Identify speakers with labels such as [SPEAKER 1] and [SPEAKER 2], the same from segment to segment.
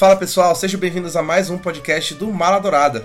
[SPEAKER 1] Fala pessoal, sejam bem-vindos a mais um podcast do Mala Dourada.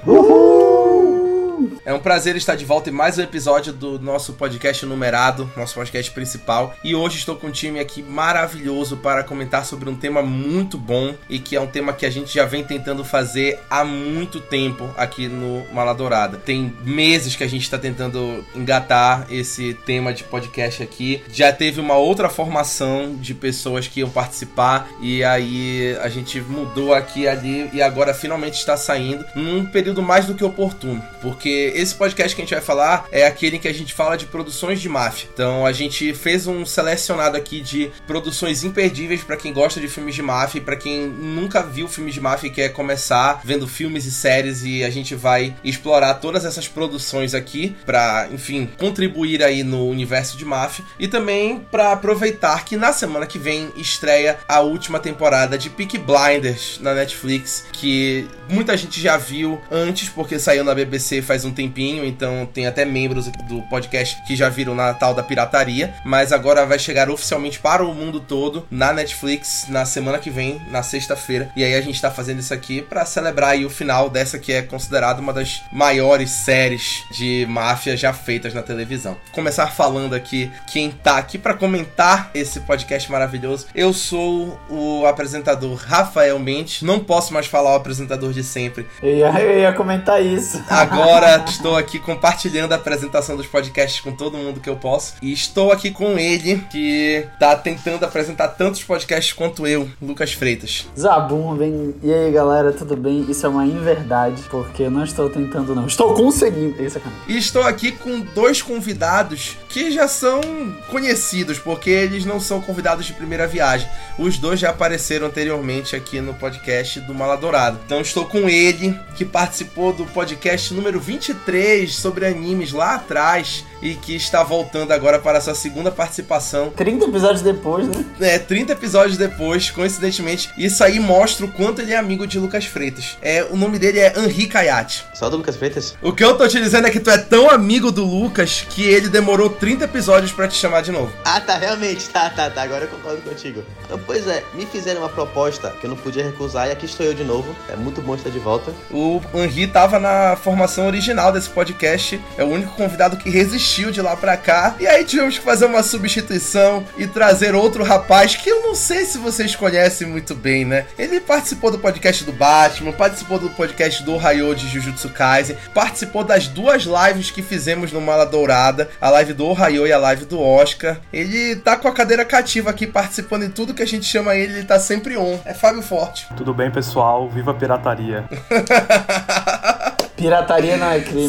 [SPEAKER 1] É um prazer estar de volta em mais um episódio do nosso podcast numerado, nosso podcast principal. E hoje estou com um time aqui maravilhoso para comentar sobre um tema muito bom e que é um tema que a gente já vem tentando fazer há muito tempo aqui no Maladourada. Tem meses que a gente está tentando engatar esse tema de podcast aqui. Já teve uma outra formação de pessoas que iam participar e aí a gente mudou aqui e ali e agora finalmente está saindo num período mais do que oportuno, porque esse podcast que a gente vai falar é aquele em que a gente fala de produções de máfia. Então a gente fez um selecionado aqui de produções imperdíveis para quem gosta de filmes de máfia e para quem nunca viu filmes de máfia e quer começar vendo filmes e séries e a gente vai explorar todas essas produções aqui para, enfim, contribuir aí no universo de máfia e também para aproveitar que na semana que vem estreia a última temporada de Peaky Blinders na Netflix, que muita gente já viu antes porque saiu na BBC faz um tempinho, então tem até membros do podcast que já viram na tal da pirataria, mas agora vai chegar oficialmente para o mundo todo na Netflix na semana que vem, na sexta-feira. E aí a gente tá fazendo isso aqui para celebrar o final dessa que é considerada uma das maiores séries de máfia já feitas na televisão. Começar falando aqui quem tá aqui para comentar esse podcast maravilhoso. Eu sou o apresentador Rafael Mendes. Não posso mais falar o apresentador de sempre.
[SPEAKER 2] Eu ia, eu ia comentar isso.
[SPEAKER 1] Agora estou aqui compartilhando a apresentação dos podcasts com todo mundo que eu posso. E estou aqui com ele, que tá tentando apresentar tantos podcasts quanto eu, Lucas Freitas.
[SPEAKER 2] Zabum, vem. E aí, galera, tudo bem? Isso é uma inverdade, porque eu não estou tentando, não. Estou conseguindo. Isso é
[SPEAKER 1] e estou aqui com dois convidados que já são conhecidos, porque eles não são convidados de primeira viagem. Os dois já apareceram anteriormente aqui no podcast do Maladourado. Então estou com ele, que participou do podcast número 23 sobre animes lá atrás e que está voltando agora para sua segunda participação.
[SPEAKER 2] 30 episódios depois, né?
[SPEAKER 1] É, 30 episódios depois, coincidentemente. Isso aí mostra o quanto ele é amigo de Lucas Freitas. É, o nome dele é Henri Kayat.
[SPEAKER 3] Só do Lucas Freitas?
[SPEAKER 1] O que eu tô te dizendo é que tu é tão amigo do Lucas que ele demorou 30 episódios para te chamar de novo.
[SPEAKER 3] Ah, tá, realmente. Tá, tá, tá. Agora eu concordo contigo. Então, pois é, me fizeram uma proposta que eu não podia recusar e aqui estou eu de novo. É muito bom estar de volta.
[SPEAKER 1] O Henri tava na formação original desse podcast. É o único convidado que resistiu de lá pra cá. E aí tivemos que fazer uma substituição e trazer outro rapaz que eu não sei se vocês conhecem muito bem, né? Ele participou do podcast do Batman, participou do podcast do Ohio de Jujutsu Kaisen, participou das duas lives que fizemos no Mala Dourada, a live do Ohio e a live do Oscar. Ele tá com a cadeira cativa aqui participando em tudo que a gente chama ele, ele tá sempre on. É Fábio Forte.
[SPEAKER 4] Tudo bem, pessoal? Viva a pirataria.
[SPEAKER 2] Pirataria não é crime.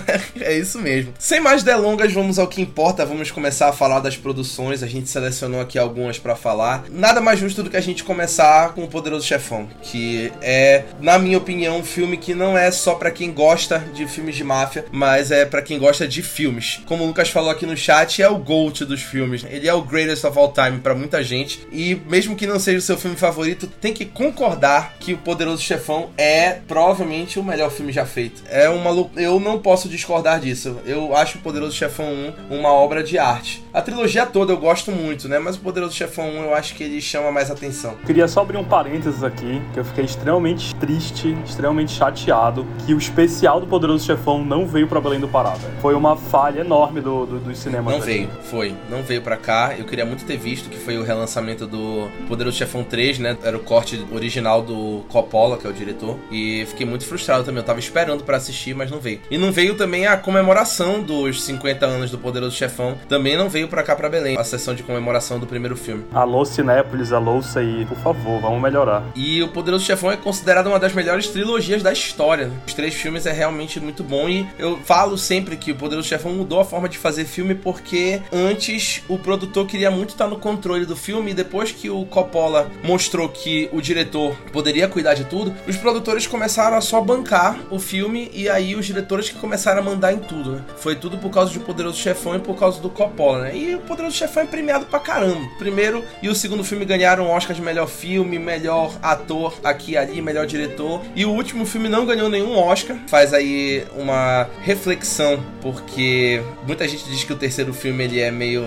[SPEAKER 1] é isso mesmo. Sem mais delongas, vamos ao que importa. Vamos começar a falar das produções. A gente selecionou aqui algumas para falar. Nada mais justo do que a gente começar com o Poderoso Chefão, que é, na minha opinião, um filme que não é só para quem gosta de filmes de máfia, mas é para quem gosta de filmes. Como o Lucas falou aqui no chat, é o GOAT dos filmes. Ele é o greatest of all time para muita gente. E mesmo que não seja o seu filme favorito, tem que concordar que o Poderoso Chefão é provavelmente o melhor filme já feito feito. É uma eu não posso discordar disso. Eu acho o Poderoso Chefão 1 uma obra de arte. A trilogia toda eu gosto muito, né? Mas o Poderoso Chefão 1 eu acho que ele chama mais atenção.
[SPEAKER 4] Queria só abrir um parênteses aqui, que eu fiquei extremamente triste, extremamente chateado que o especial do Poderoso Chefão não veio para Belém do Pará. Foi uma falha enorme do, do, dos cinemas.
[SPEAKER 1] Não veio, foi. Não veio para cá. Eu queria muito ter visto que foi o relançamento do Poderoso Chefão 3, né? Era o corte original do Coppola, que é o diretor. E fiquei muito frustrado também. Eu tava esperando esperando para assistir, mas não veio. E não veio também a comemoração dos 50 anos do Poderoso Chefão. Também não veio para cá para Belém, a sessão de comemoração do primeiro filme.
[SPEAKER 4] Alô Cinépolis, alô aí, por favor, vamos melhorar.
[SPEAKER 1] E o Poderoso Chefão é considerado uma das melhores trilogias da história. Né? Os três filmes é realmente muito bom e eu falo sempre que o Poderoso Chefão mudou a forma de fazer filme porque antes o produtor queria muito estar no controle do filme e depois que o Coppola mostrou que o diretor poderia cuidar de tudo, os produtores começaram a só bancar o filme e aí os diretores que começaram a mandar em tudo, né? Foi tudo por causa de Poderoso Chefão e por causa do Coppola, né? E o Poderoso Chefão é premiado pra caramba. Primeiro e o segundo filme ganharam Oscar de melhor filme, melhor ator aqui e ali, melhor diretor. E o último filme não ganhou nenhum Oscar. Faz aí uma reflexão, porque muita gente diz que o terceiro filme ele é meio.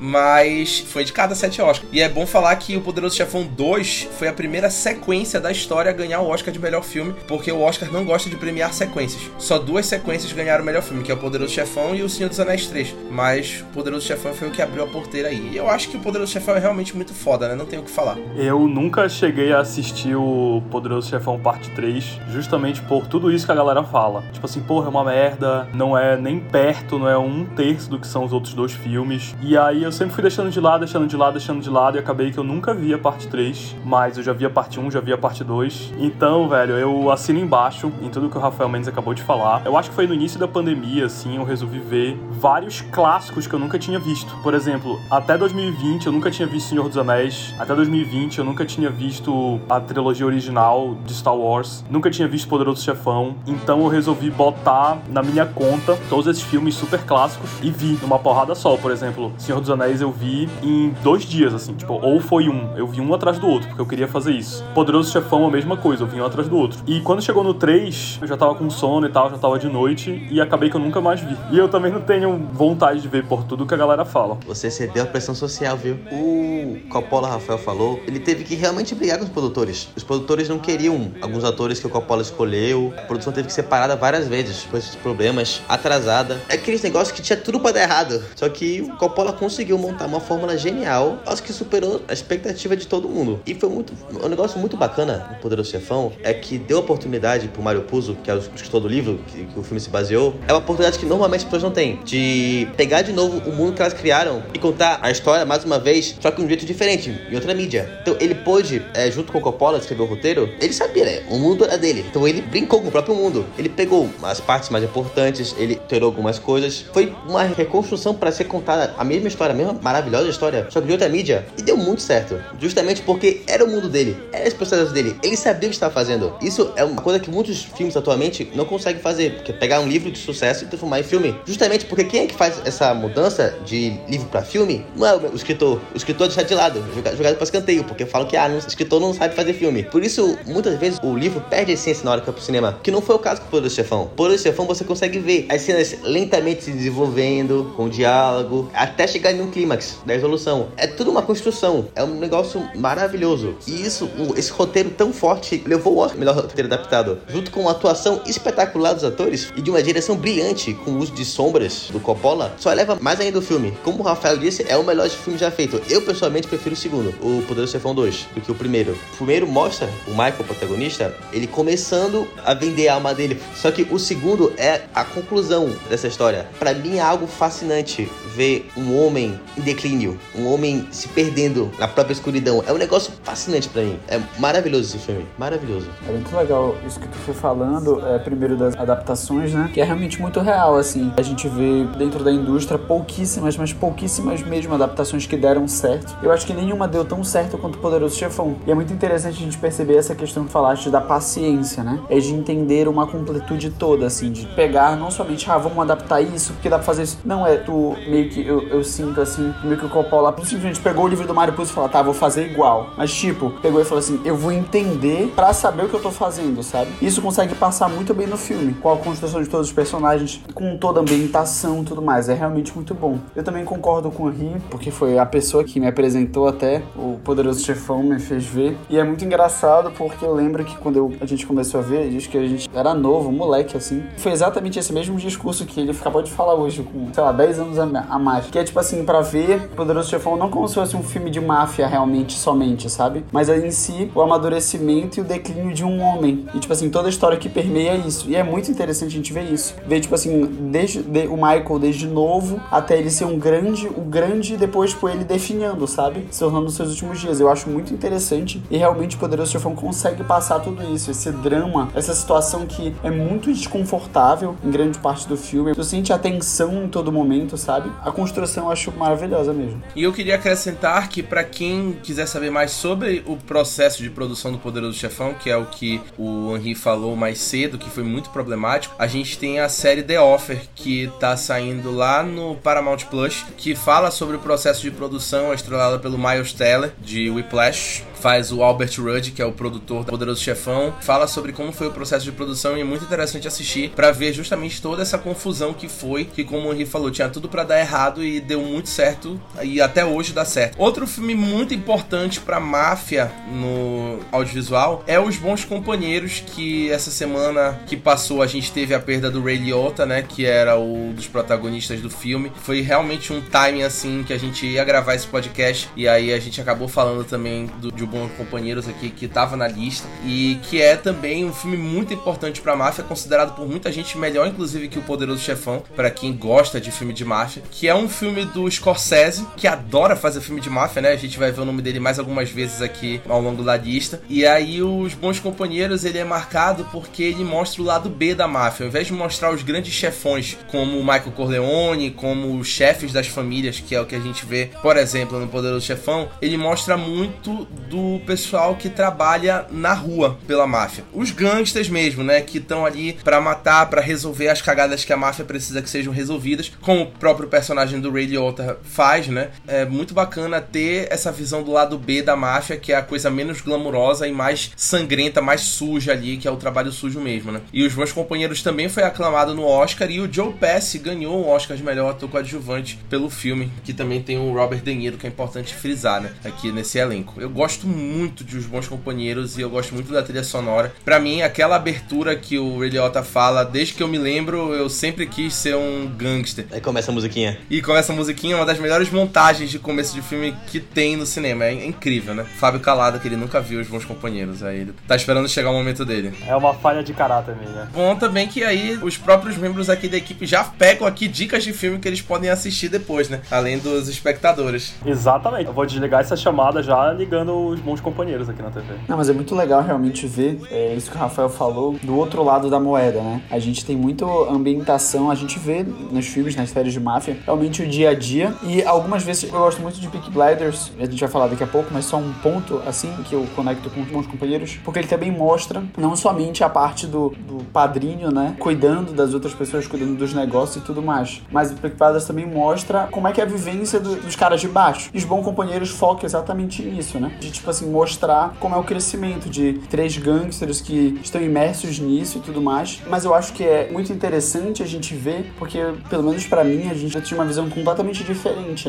[SPEAKER 1] Mas foi indicada a 7 Oscars. E é bom falar que o Poderoso Chefão 2 foi a primeira sequência da história a ganhar o Oscar de melhor filme, porque o Oscar não gosta de premiar sequências. Só duas sequências ganharam o melhor filme, que é o Poderoso Chefão e o Senhor dos Anéis 3. Mas o Poderoso Chefão foi o que abriu a porteira aí. E eu acho que o Poderoso Chefão é realmente muito foda, né? Não tenho o que falar.
[SPEAKER 4] Eu nunca cheguei a assistir o Poderoso Chefão Parte 3, justamente por tudo isso que a galera fala. Tipo assim, porra, é uma merda, não é nem perto, não é um terço do que são os outros dois filmes. E aí eu sempre fui deixando de lado, deixando de lado, deixando de lado, e acabei que eu nunca vi a parte 3, mas eu já vi a parte 1, já vi a parte 2. Então, velho, eu assino embaixo em tudo que o Rafael Mendes acabou de falar. Eu acho que foi no início da pandemia, assim, eu resolvi ver vários clássicos que eu nunca tinha visto. Por exemplo, até 2020 eu nunca tinha visto Senhor dos Anéis, até 2020 eu nunca tinha visto a trilogia original de Star Wars, nunca tinha visto Poderoso Chefão, então eu resolvi botar na minha conta todos esses filmes super clássicos e vi numa porrada só. Por exemplo, Senhor dos Anéis eu vi em dois dias, assim, tipo, ou foi um, eu vi um atrás do outro, porque eu queria fazer isso. Poderoso Chefão, a mesma coisa, eu vi um atrás do outro. E quando chegou no 3, eu já tava com sono e tal, já tava de noite, e acabei que eu nunca mais vi. E eu também não tenho vontade de ver por tudo que a galera fala.
[SPEAKER 3] Você cedeu a pressão social, viu? O Coppola Rafael falou, ele teve que realmente brigar com os produtores. Os produtores não queriam alguns atores que o Coppola escolheu. A produção teve que ser parada várias vezes por esses problemas, atrasada. É aqueles negócios que tinha tudo pra dar errado. Só que o Coppola conseguiu montar uma fórmula genial, acho que superou a expectativa de todo mundo. E foi muito um negócio muito bacana no Poderoso Chefão é que deu oportunidade pro Mario Puzo, que é o escritor do livro que, que o filme se baseou. É uma oportunidade que normalmente as pessoas não têm de pegar de novo o mundo que elas criaram e contar a história mais uma vez, só que de um jeito diferente, em outra mídia. Então ele pôde, é, junto com o Coppola, escrever o roteiro, ele sabia, né? O mundo era dele. Então ele brincou com o próprio mundo. Ele pegou as partes mais importantes, ele alterou algumas coisas. Foi uma reconstrução para ser contada a mesma história, mesma maravilhosa história, só que de outra mídia. E deu muito certo. Justamente porque era o mundo dele, era as personalidades dele. Ele sabia o que estava fazendo. Isso é uma coisa que muitos filmes atualmente não conseguem fazer, porque pegar um livro de sucesso e transformar em filme. Justamente porque quem é que faz essa mudança de livro para filme? Não é o escritor. O escritor deixa de lado, jogado para escanteio, porque falam que ah, o escritor não sabe fazer filme. Por isso, muitas vezes o livro perde a essência na hora que é pro cinema, que não foi o caso com o Poderoso Chefão. Poderoso Chefão você consegue ver as cenas lentamente se desenvolvendo, com diálogo, até chegar em um clímax da resolução. É tudo uma construção, é um negócio maravilhoso. E isso, esse roteiro tão forte levou o melhor roteiro adaptado, junto com uma atuação espetacular dos atores e de uma direção brilhante com o uso de sombras do Coppola, só eleva mais ainda o filme. Como o Rafael disse, é o melhor filme já feito. Eu pessoalmente prefiro o segundo, o Poderoso Chefão 2, do que o primeiro. O primeiro mostra o Michael, o protagonista, ele começando a vender a alma dele. Só que o segundo é a conclusão dessa história. Para mim é algo fascinante ver um homem em declínio, um homem se perdendo na própria escuridão. É um negócio fascinante para mim. É maravilhoso esse filme, maravilhoso.
[SPEAKER 2] É muito legal isso que tu foi falando, é, primeiro das adaptações, né? Que é realmente muito real, assim. A gente vê dentro da indústria pouquíssimas, mas pouquíssimas mesmo adaptações que deram certo. Eu acho que nenhuma deu tão certo quanto o Poderoso Chefão. E é muito interessante a gente perceber essa questão que falaste da paciência, né? É de entender uma completude toda, assim, de pegar não somente, ah, vamos adaptar isso, porque dá pra fazer isso. Não, é tu meio que, eu, eu sinto assim, meio que o Coppola simplesmente pegou o livro do Mario Puzo e falou, tá, vou fazer igual. Mas tipo, pegou e falou assim, eu vou entender pra saber o que eu tô fazendo, sabe? Isso consegue passar muito bem no filme, com a construção de todos os personagens, com toda a ambientação e tudo mais. É realmente muito bom. Eu também concordo com o Ri, porque foi a pessoa que me apresentou até o Poderoso Chefão, me fez ver. E é muito engraçado porque eu lembro que quando eu, a gente começou a ver, diz que a gente era novo, moleque assim. Foi exatamente esse mesmo discurso que ele acabou de falar hoje, com, sei lá, 10 anos a mais. Que é tipo assim, para ver Poderoso Chefão não como se fosse um filme de máfia realmente, somente, sabe? Mas em si, o amadurecimento e o declínio de um homem. E tipo assim, toda a história que permeia isso. E é muito interessante a gente ver isso. Ver, tipo assim, desde de, o Michael desde novo até ele ser um grande, o grande e depois, tipo, ele definhando, sabe? Se tornando nos seus últimos dias. Eu acho muito interessante e realmente Poderoso Chefão consegue passar tudo isso, esse drama, essa situação que é muito desconfortável em grande parte do filme. Tu sente a tensão em todo momento, sabe? A construção eu acho maravilhosa mesmo.
[SPEAKER 1] E eu queria acrescentar que para quem quiser saber mais sobre o processo de produção do Poderoso Chefão, que é o que o Henri falou mais cedo, que foi muito problemático, a gente tem a série The Offer, que tá saindo lá no Paramount Plus, que fala sobre o processo de produção estrelada pelo Miles Teller, de Whiplash, faz o Albert Rudd, que é o produtor da Poderoso Chefão, fala sobre como foi o processo de produção e é muito interessante assistir para ver justamente toda essa confusão que foi, que como o Henry falou, tinha tudo para dar errado e deu muito certo e até hoje dá certo. Outro filme muito importante para máfia no audiovisual é Os Bons Companheiros, que essa semana que passou a gente teve a perda do Ray Liotta, né, que era o dos protagonistas do filme. Foi realmente um timing assim que a gente ia gravar esse podcast e aí a gente acabou falando também do, de Bons Companheiros aqui que tava na lista e que é também um filme muito importante para máfia, considerado por muita gente melhor inclusive que o Poderoso Chefão, para quem gosta de filme de máfia, que é um filme do Scorsese, que adora fazer filme de máfia, né? A gente vai ver o nome dele mais algumas vezes aqui ao longo da lista. E aí os Bons Companheiros, ele é marcado porque ele mostra o lado B da máfia, ao invés de mostrar os grandes chefões como o Michael Corleone, como os chefes das famílias, que é o que a gente vê, por exemplo, no Poderoso Chefão, ele mostra muito do pessoal que trabalha na rua pela máfia. Os gangsters mesmo, né, que estão ali para matar, para resolver as cagadas que a máfia precisa que sejam resolvidas, como o próprio personagem do Ray Liotta faz, né? É muito bacana ter essa visão do lado B da máfia, que é a coisa menos glamurosa e mais sangrenta, mais suja ali, que é o trabalho sujo mesmo, né? E os meus companheiros também foi aclamado no Oscar e o Joe Pesci ganhou o Oscar de melhor ator coadjuvante pelo filme, que também tem o Robert De Niro, que é importante frisar, né? Aqui nesse elenco. Eu gosto muito de Os Bons Companheiros e eu gosto muito da trilha sonora. Para mim, aquela abertura que o Ray Liotta fala, desde que eu me lembro, eu sempre quis ser um gangster.
[SPEAKER 3] Aí começa a musiquinha.
[SPEAKER 1] E começa a musiquinha, uma das melhores montagens de começo de filme que tem no cinema. É incrível, né? Fábio Calado, que ele nunca viu Os Bons Companheiros. Aí ele tá esperando chegar o momento dele.
[SPEAKER 4] É uma falha de caráter minha.
[SPEAKER 1] Bom também que aí os próprios membros aqui da equipe já pegam aqui dicas de filme que eles podem assistir depois, né? Além dos espectadores.
[SPEAKER 4] Exatamente. Eu vou desligar essa chamada já ligando os bons companheiros aqui na TV.
[SPEAKER 2] Não, mas é muito legal realmente ver é, isso que o Rafael falou do outro lado da moeda, né? A gente tem muito ambientação, a gente vê nos filmes, nas séries de máfia, realmente o dia a dia. E algumas vezes eu gosto muito de Peaky Blinders, a gente vai falar daqui a pouco, mas só um ponto assim que eu conecto com os bons companheiros, porque ele também mostra não somente a parte do, do padrinho, né? Cuidando das outras pessoas, cuidando dos negócios e tudo mais. Mas o Peaky Blinders também mostra como é que é a vivência do, dos caras de baixo. E os bons companheiros focam exatamente nisso, né? De tipo assim, mostrar como é o crescimento de três gangsters que estão imersos nisso e tudo mais. Mas eu acho que é muito interessante a gente ver, porque pelo menos para mim a gente tinha uma visão completamente diferente,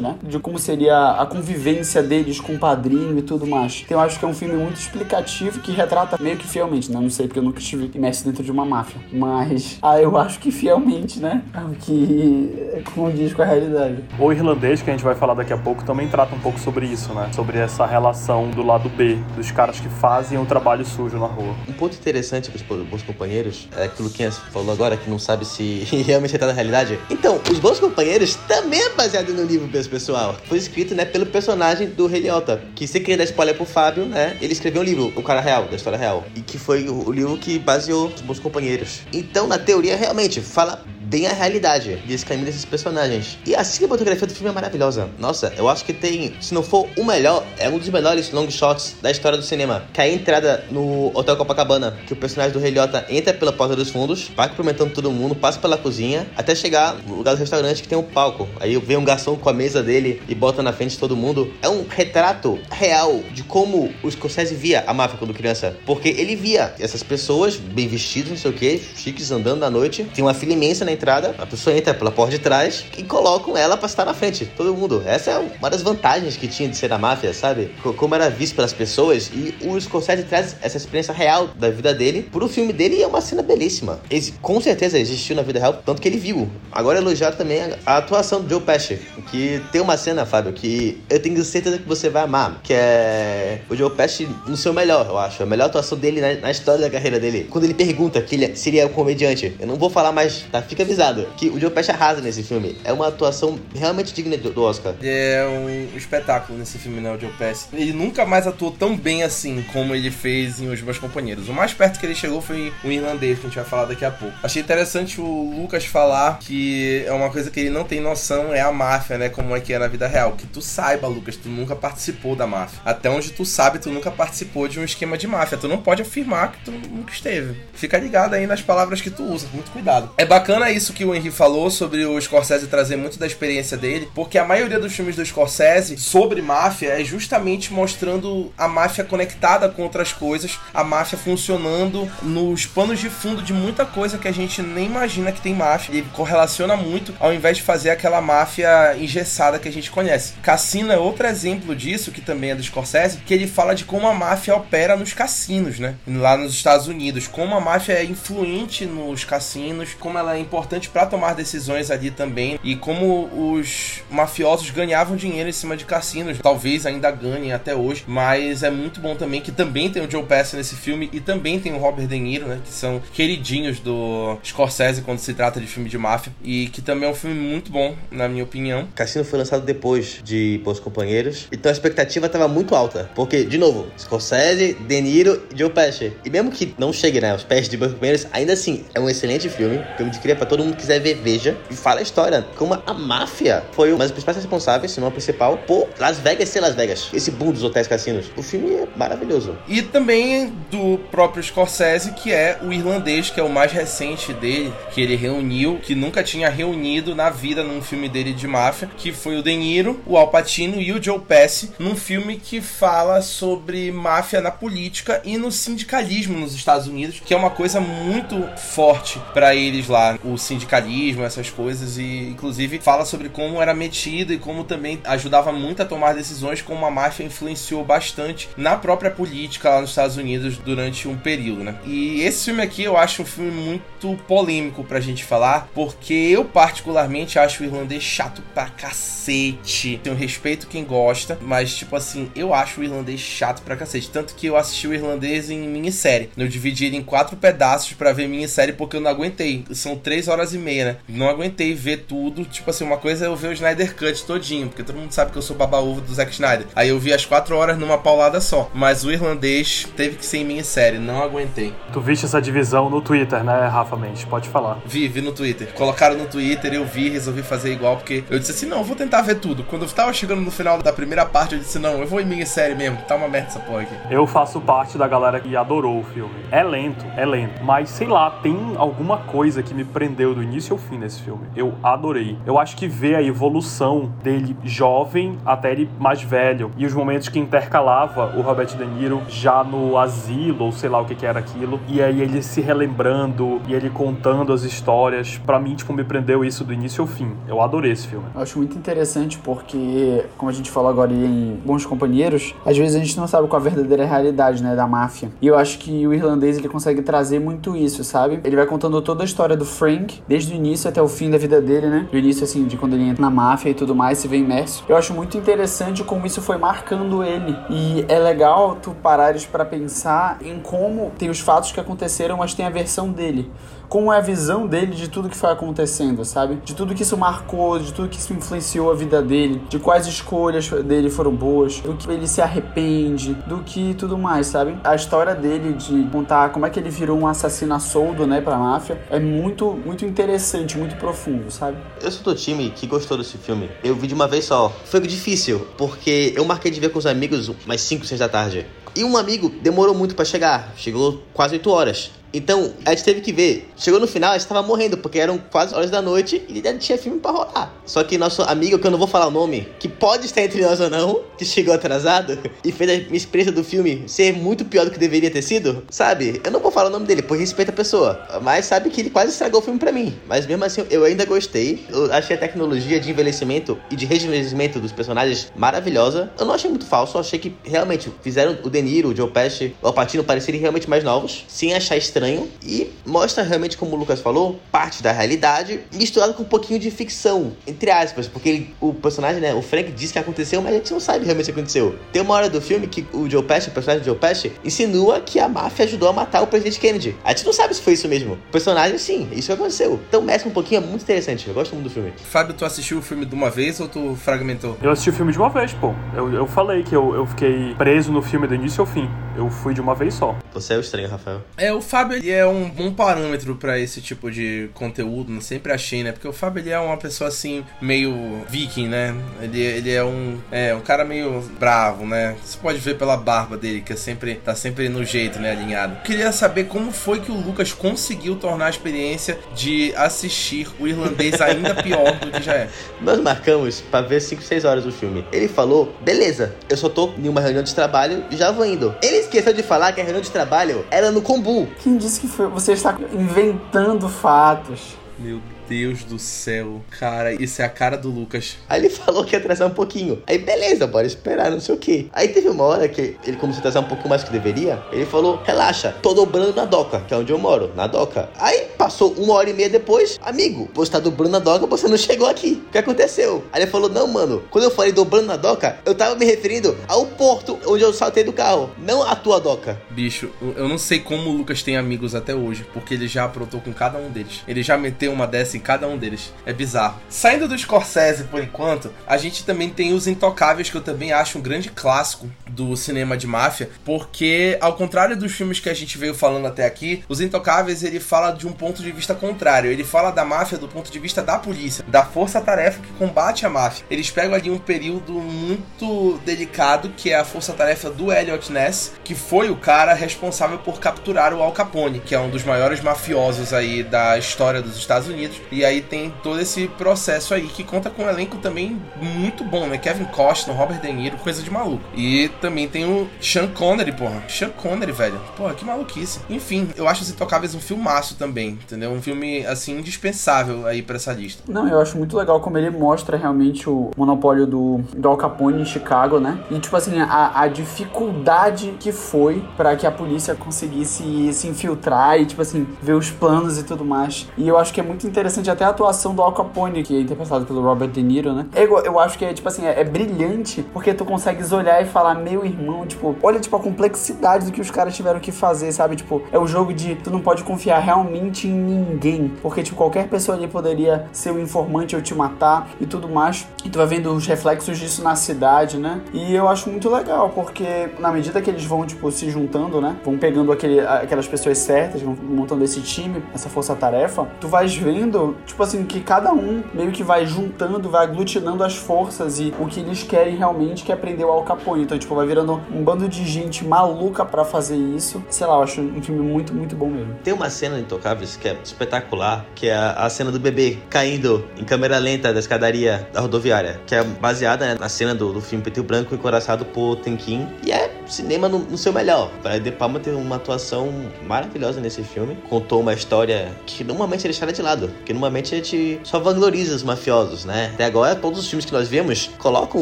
[SPEAKER 2] né? De como seria a convivência deles com o padrinho e tudo mais. Então eu acho que é um filme muito explicativo que retrata meio que fielmente, né? Não sei porque eu nunca estive imerso dentro de uma máfia, mas ah, eu acho que fielmente, né? É o que condiz com a realidade.
[SPEAKER 4] O irlandês, que a gente vai falar daqui a pouco, também trata um pouco sobre isso, né? Sobre essa relação do lado B, dos caras que fazem o trabalho sujo na rua.
[SPEAKER 3] Um ponto interessante para os bons companheiros é que o Luquinhas falou agora, que não sabe se realmente está na realidade. Então, os bons companheiros também é baseado no livro pessoal. Foi escrito, né, pelo personagem do Rei Liotta, que se querer dar spoiler pro Fábio, né, ele escreveu um livro, O Cara Real, da história real, e que foi o livro que baseou os bons companheiros. Então, na teoria, realmente, fala bem a realidade desse caminho desses personagens. E a cinematografia do filme é maravilhosa. Nossa, eu acho que tem, se não for o melhor, é um dos melhores long shots da história do cinema. Que é a entrada no Hotel Copacabana, que o personagem do Rei Liotta entra pela porta dos fundos, vai cumprimentando todo mundo, passa pela cozinha, até chegar no lugar do restaurante que tem um palco. Aí vem um garçom com a mesa dele e bota na frente de todo mundo. É um retrato real de como o Scorsese via a máfia quando criança. Porque ele via essas pessoas bem vestidas, não sei o que, chiques andando à noite, tem uma fila imensa na entrada, a pessoa entra pela porta de trás e colocam ela pra estar na frente, todo mundo. Essa é uma das vantagens que tinha de ser da máfia, sabe? Como era visto pelas pessoas e o Scorsese traz essa experiência real da vida dele pro filme dele e é uma cena belíssima. Com certeza existiu na vida real, tanto que ele viu. Agora elogiar também a, a atuação do Joe Pesci, que tem uma cena, Fábio, que eu tenho certeza que você vai amar, que é o Joe Pesci no seu melhor, eu acho. A melhor atuação dele na, na história da carreira dele. Quando ele pergunta que ele seria um comediante. Eu não vou falar mais, tá? Fica avisado. Que o Joe Pesci arrasa nesse filme. É uma atuação realmente digna do, do Oscar.
[SPEAKER 1] É um espetáculo nesse filme, né, o Joe Pesci. Ele nunca mais atuou tão bem assim como ele fez em Os Meus Companheiros. O mais perto que ele chegou foi o irlandês, que a gente vai falar daqui a pouco. Achei interessante o Lucas falar que é uma coisa que ele não tem noção, é a máfia, né, como é que é na vida real. Que tu saiba, Lucas, tu nunca participou da máfia. Até onde tu sabe, tu nunca participou de um esquema de máfia. Tu não pode afirmar que tu nunca esteve. Fica ligado aí nas palavras que tu usa, muito cuidado. É bacana isso que o Henry falou sobre o Scorsese trazer muito da experiência dele, porque a maioria dos filmes do Scorsese sobre máfia é justamente mostrando a máfia conectada com outras coisas, a máfia funcionando nos panos de fundo de muita coisa que a gente nem imagina que tem máfia. Ele correlaciona muito ao invés de fazer aquela máfia engessada que a gente conhece. Cassino é outro exemplo disso, que também é do Scorsese, que ele fala de como a máfia opera nos cassinos, né? Lá nos Estados Unidos, como a máfia é influente nos cassinos, como ela é importante para tomar decisões ali também e como os mafiosos ganhavam dinheiro em cima de cassinos. Talvez ainda ganhem até hoje, mas é muito bom também que também tem o Joe Pesci nesse filme e também tem o Robert De Niro, né? Que são queridinhos do Scorsese quando se trata de filme de máfia e que também é um filme muito bom, na minha opinião.
[SPEAKER 3] Cassino foi lançado depois de Bons Companheiros, então a expectativa estava muito alta, porque, de novo, Scorsese, De Niro e Joe Pesci. E mesmo que não chegue, né, aos pés de Bons Companheiros, ainda assim, é um excelente filme, filme de cria para todo mundo que quiser ver, veja, e fala a história, como a máfia foi uma das principais responsáveis, se não a principal, por Las Vegas ser Las Vegas, esse boom dos hotéis cassinos. O filme é maravilhoso.
[SPEAKER 1] E também do próprio Scorsese, que é o irlandês, que é o mais recente dele, que ele reuniu, que nunca tinha reunido na vida num filme dele de máfia, que foi o De Niro, o Al Pacino e o Joe Pesci, num filme que fala sobre máfia na política e no sindicalismo nos Estados Unidos, que é uma coisa muito forte para eles lá, o sindicalismo, essas coisas e inclusive fala sobre como era metido e como também ajudava muito a tomar decisões, como a máfia influenciou bastante na própria política lá nos Estados Unidos durante um período, né? E esse filme aqui eu acho um filme muito polêmico pra gente falar, porque eu particularmente acho o irlandês chato pra cacete. Tenho respeito quem gosta, mas tipo assim, eu acho o irlandês chato pra cacete. Tanto que eu assisti o irlandês em minissérie. Eu dividi ele em quatro pedaços para ver minissérie porque eu não aguentei. São três horas e meia, né? Não aguentei ver tudo. Tipo assim, uma coisa é eu ver o Snyder Cut todinho, porque todo mundo sabe que eu sou baba-ovo do Zack Snyder. Aí eu vi as quatro horas numa paulada só. Mas o irlandês teve que ser em minissérie, não aguentei.
[SPEAKER 4] Tu viste essa divisão no Twitter, né, Rafa Mendes? Pode falar.
[SPEAKER 1] Vi, vi no Twitter. Colocaram no Twitter, eu vi, resolvi fazer igual, porque eu disse assim, não, eu vou tentar ver tudo. Quando eu tava chegando no final da primeira parte, eu disse, não, eu vou em minissérie mesmo, tá uma merda essa porra aqui.
[SPEAKER 4] Eu faço parte da galera que adorou o filme. É lento, é lento. Mas sei lá, tem alguma coisa que me prendeu do início ao fim nesse filme. Eu adorei. Eu acho que ver a evolução dele jovem até ele mais velho. E os momentos que intercalava o Robert De Niro já no asilo, ou sei lá o que, que era aquilo. E aí ele se relembrando e ele contando as histórias. Pra mim, tipo, me prendeu isso do início ao fim. Eu adorei esse filme.
[SPEAKER 2] Eu acho muito interessante porque, como a gente falou agora em Bons Companheiros, às vezes a gente não sabe qual a verdadeira realidade, né, da máfia. E eu acho que o irlandês ele consegue trazer muito isso, sabe? Ele vai contando toda a história do Frank, desde o início até o fim da vida dele, né? Do início, assim, de quando ele entra na máfia e tudo mais, se vê imerso. Eu acho muito interessante como isso foi marcando ele. E é legal tu parares para pensar em como tem os fatos que aconteceram, mas tem a versão dele como é a visão dele de tudo que foi acontecendo, sabe? De tudo que isso marcou, de tudo que isso influenciou a vida dele, de quais escolhas dele foram boas, do que ele se arrepende, do que tudo mais, sabe? A história dele de contar como é que ele virou um assassino a soldo, né, pra máfia, é muito, muito interessante, muito profundo, sabe?
[SPEAKER 3] Eu sou do time que gostou desse filme. Eu vi de uma vez só. Foi difícil, porque eu marquei de ver com os amigos mais 5, 6 da tarde. E um amigo demorou muito para chegar, chegou quase 8 horas. Então, a gente teve que ver. Chegou no final, a gente tava morrendo, porque eram quase horas da noite e ainda tinha filme pra rolar. Só que nosso amigo, que eu não vou falar o nome, que pode estar entre nós ou não, que chegou atrasado e fez a minha experiência do filme ser muito pior do que deveria ter sido, sabe? Eu não vou falar o nome dele, por respeito à pessoa. Mas sabe que ele quase estragou o filme pra mim. Mas mesmo assim, eu ainda gostei. Eu achei a tecnologia de envelhecimento e de rejuvenescimento dos personagens maravilhosa. Eu não achei muito falso, achei que realmente fizeram o De Niro, o Joe Pesci, o Al Pacino parecerem realmente mais novos, sem achar estranho estranho e mostra realmente, como o Lucas falou, parte da realidade misturado com um pouquinho de ficção, entre aspas, porque ele, o personagem, né, o Frank diz que aconteceu, mas a gente não sabe realmente o que aconteceu. Tem uma hora do filme que o Joe Pesci, o personagem do Joe Pesci, insinua que a máfia ajudou a matar o presidente Kennedy. A gente não sabe se foi isso mesmo. O personagem, sim, isso aconteceu. Então mescla um pouquinho, é muito interessante. Eu gosto muito do filme.
[SPEAKER 1] Fábio, tu assistiu o filme de uma vez ou tu fragmentou?
[SPEAKER 4] Eu assisti o filme de uma vez, pô. Eu, eu falei que eu, eu fiquei preso no filme do início ao fim. Eu fui de uma vez só.
[SPEAKER 3] Você é o estranho, Rafael.
[SPEAKER 1] É, o Fábio ele é um bom parâmetro pra esse tipo de conteúdo, né? sempre achei, né? Porque o Fábio ele é uma pessoa assim, meio viking, né? Ele, ele é um é um cara meio bravo, né? Você pode ver pela barba dele, que é sempre, tá sempre no jeito, né? Alinhado. Queria saber como foi que o Lucas conseguiu tornar a experiência de assistir o irlandês ainda pior do que já é.
[SPEAKER 3] Nós marcamos pra ver 5, 6 horas do filme. Ele falou, beleza, eu só tô em uma reunião de trabalho e já vou indo. Ele esqueceu de falar que a reunião de trabalho era no Kombu.
[SPEAKER 2] Quem disse que foi? Você está inventando fatos.
[SPEAKER 1] Meu Deus do céu. Cara, isso é a cara do Lucas.
[SPEAKER 3] Aí ele falou que ia atrasar um pouquinho. Aí beleza, bora esperar, não sei o que. Aí teve uma hora que ele começou a atrasar um pouco mais que deveria. Ele falou: relaxa, tô dobrando na doca, que é onde eu moro, na doca. Aí passou uma hora e meia depois, amigo, você tá dobrando na doca, você não chegou aqui. O que aconteceu? Aí ele falou: não, mano, quando eu falei dobrando na doca, eu tava me referindo ao porto onde eu saltei do carro, não à tua doca.
[SPEAKER 1] Bicho, eu não sei como o Lucas tem amigos até hoje, porque ele já aprontou com cada um deles. Ele já meteu uma dessa em cada um deles. É bizarro. Saindo do Scorsese por enquanto, a gente também tem Os Intocáveis, que eu também acho um grande clássico do cinema de máfia, porque ao contrário dos filmes que a gente veio falando até aqui, Os Intocáveis ele fala de um ponto de vista contrário. Ele fala da máfia do ponto de vista da polícia, da força-tarefa que combate a máfia. Eles pegam ali um período muito delicado, que é a força-tarefa do Elliot Ness, que foi o cara responsável por capturar o Al Capone, que é um dos maiores mafiosos aí da história dos Estados Unidos. E aí tem todo esse processo aí que conta com um elenco também muito bom, né? Kevin Costner, Robert De Niro, coisa de maluco. E também tem o Sean Connery, porra. Sean Connery, velho. Porra, que maluquice. Enfim, eu acho Os Intocáveis um filmaço também, entendeu? Um filme, assim, indispensável aí pra essa lista.
[SPEAKER 2] Não, eu acho muito legal como ele mostra realmente o monopólio do, do Al Capone em Chicago, né? E, tipo assim, a, a dificuldade que foi para que a polícia conseguisse se infiltrar e, tipo assim, ver os planos e tudo mais. E eu acho que é muito interessante até a atuação do Al Capone, que é interpretado pelo Robert De Niro, né? Eu, acho que é, tipo assim, é, é brilhante porque tu consegues olhar e falar, meu irmão, tipo, olha, tipo, a complexidade do que os caras tiveram que fazer, sabe? Tipo, é o jogo de tu não pode confiar realmente em ninguém, porque, tipo, qualquer pessoa ali poderia ser um informante ou te matar e tudo mais. E tu vai vendo os reflexos disso na cidade, né? E eu acho muito legal, porque na medida que eles vão, tipo, se juntando, né? Vão pegando aquele, aquelas pessoas certas, vão montando esse time, essa força-tarefa, tu vais vendo, tipo assim, que cada um meio que vai juntando, vai aglutinando as forças e o que eles querem realmente que é prender o Al Capone. Então, tipo, vai virando um bando de gente maluca para fazer isso. Sei lá, eu acho um filme muito, muito bom mesmo.
[SPEAKER 3] Tem uma cena de Intocáveis que é espetacular, que é a, cena do bebê caindo em câmera lenta da escadaria da rodoviária, que é baseada né, na cena do, do filme Preto Branco encoraçado por Tenkin. E é cinema no, no seu melhor. Brian De Palma teve uma atuação maravilhosa nesse filme. Contou uma história que normalmente ele deixaria de lado, porque normalmente a gente só vangloriza os mafiosos, né? Até agora, todos os filmes que nós vemos colocam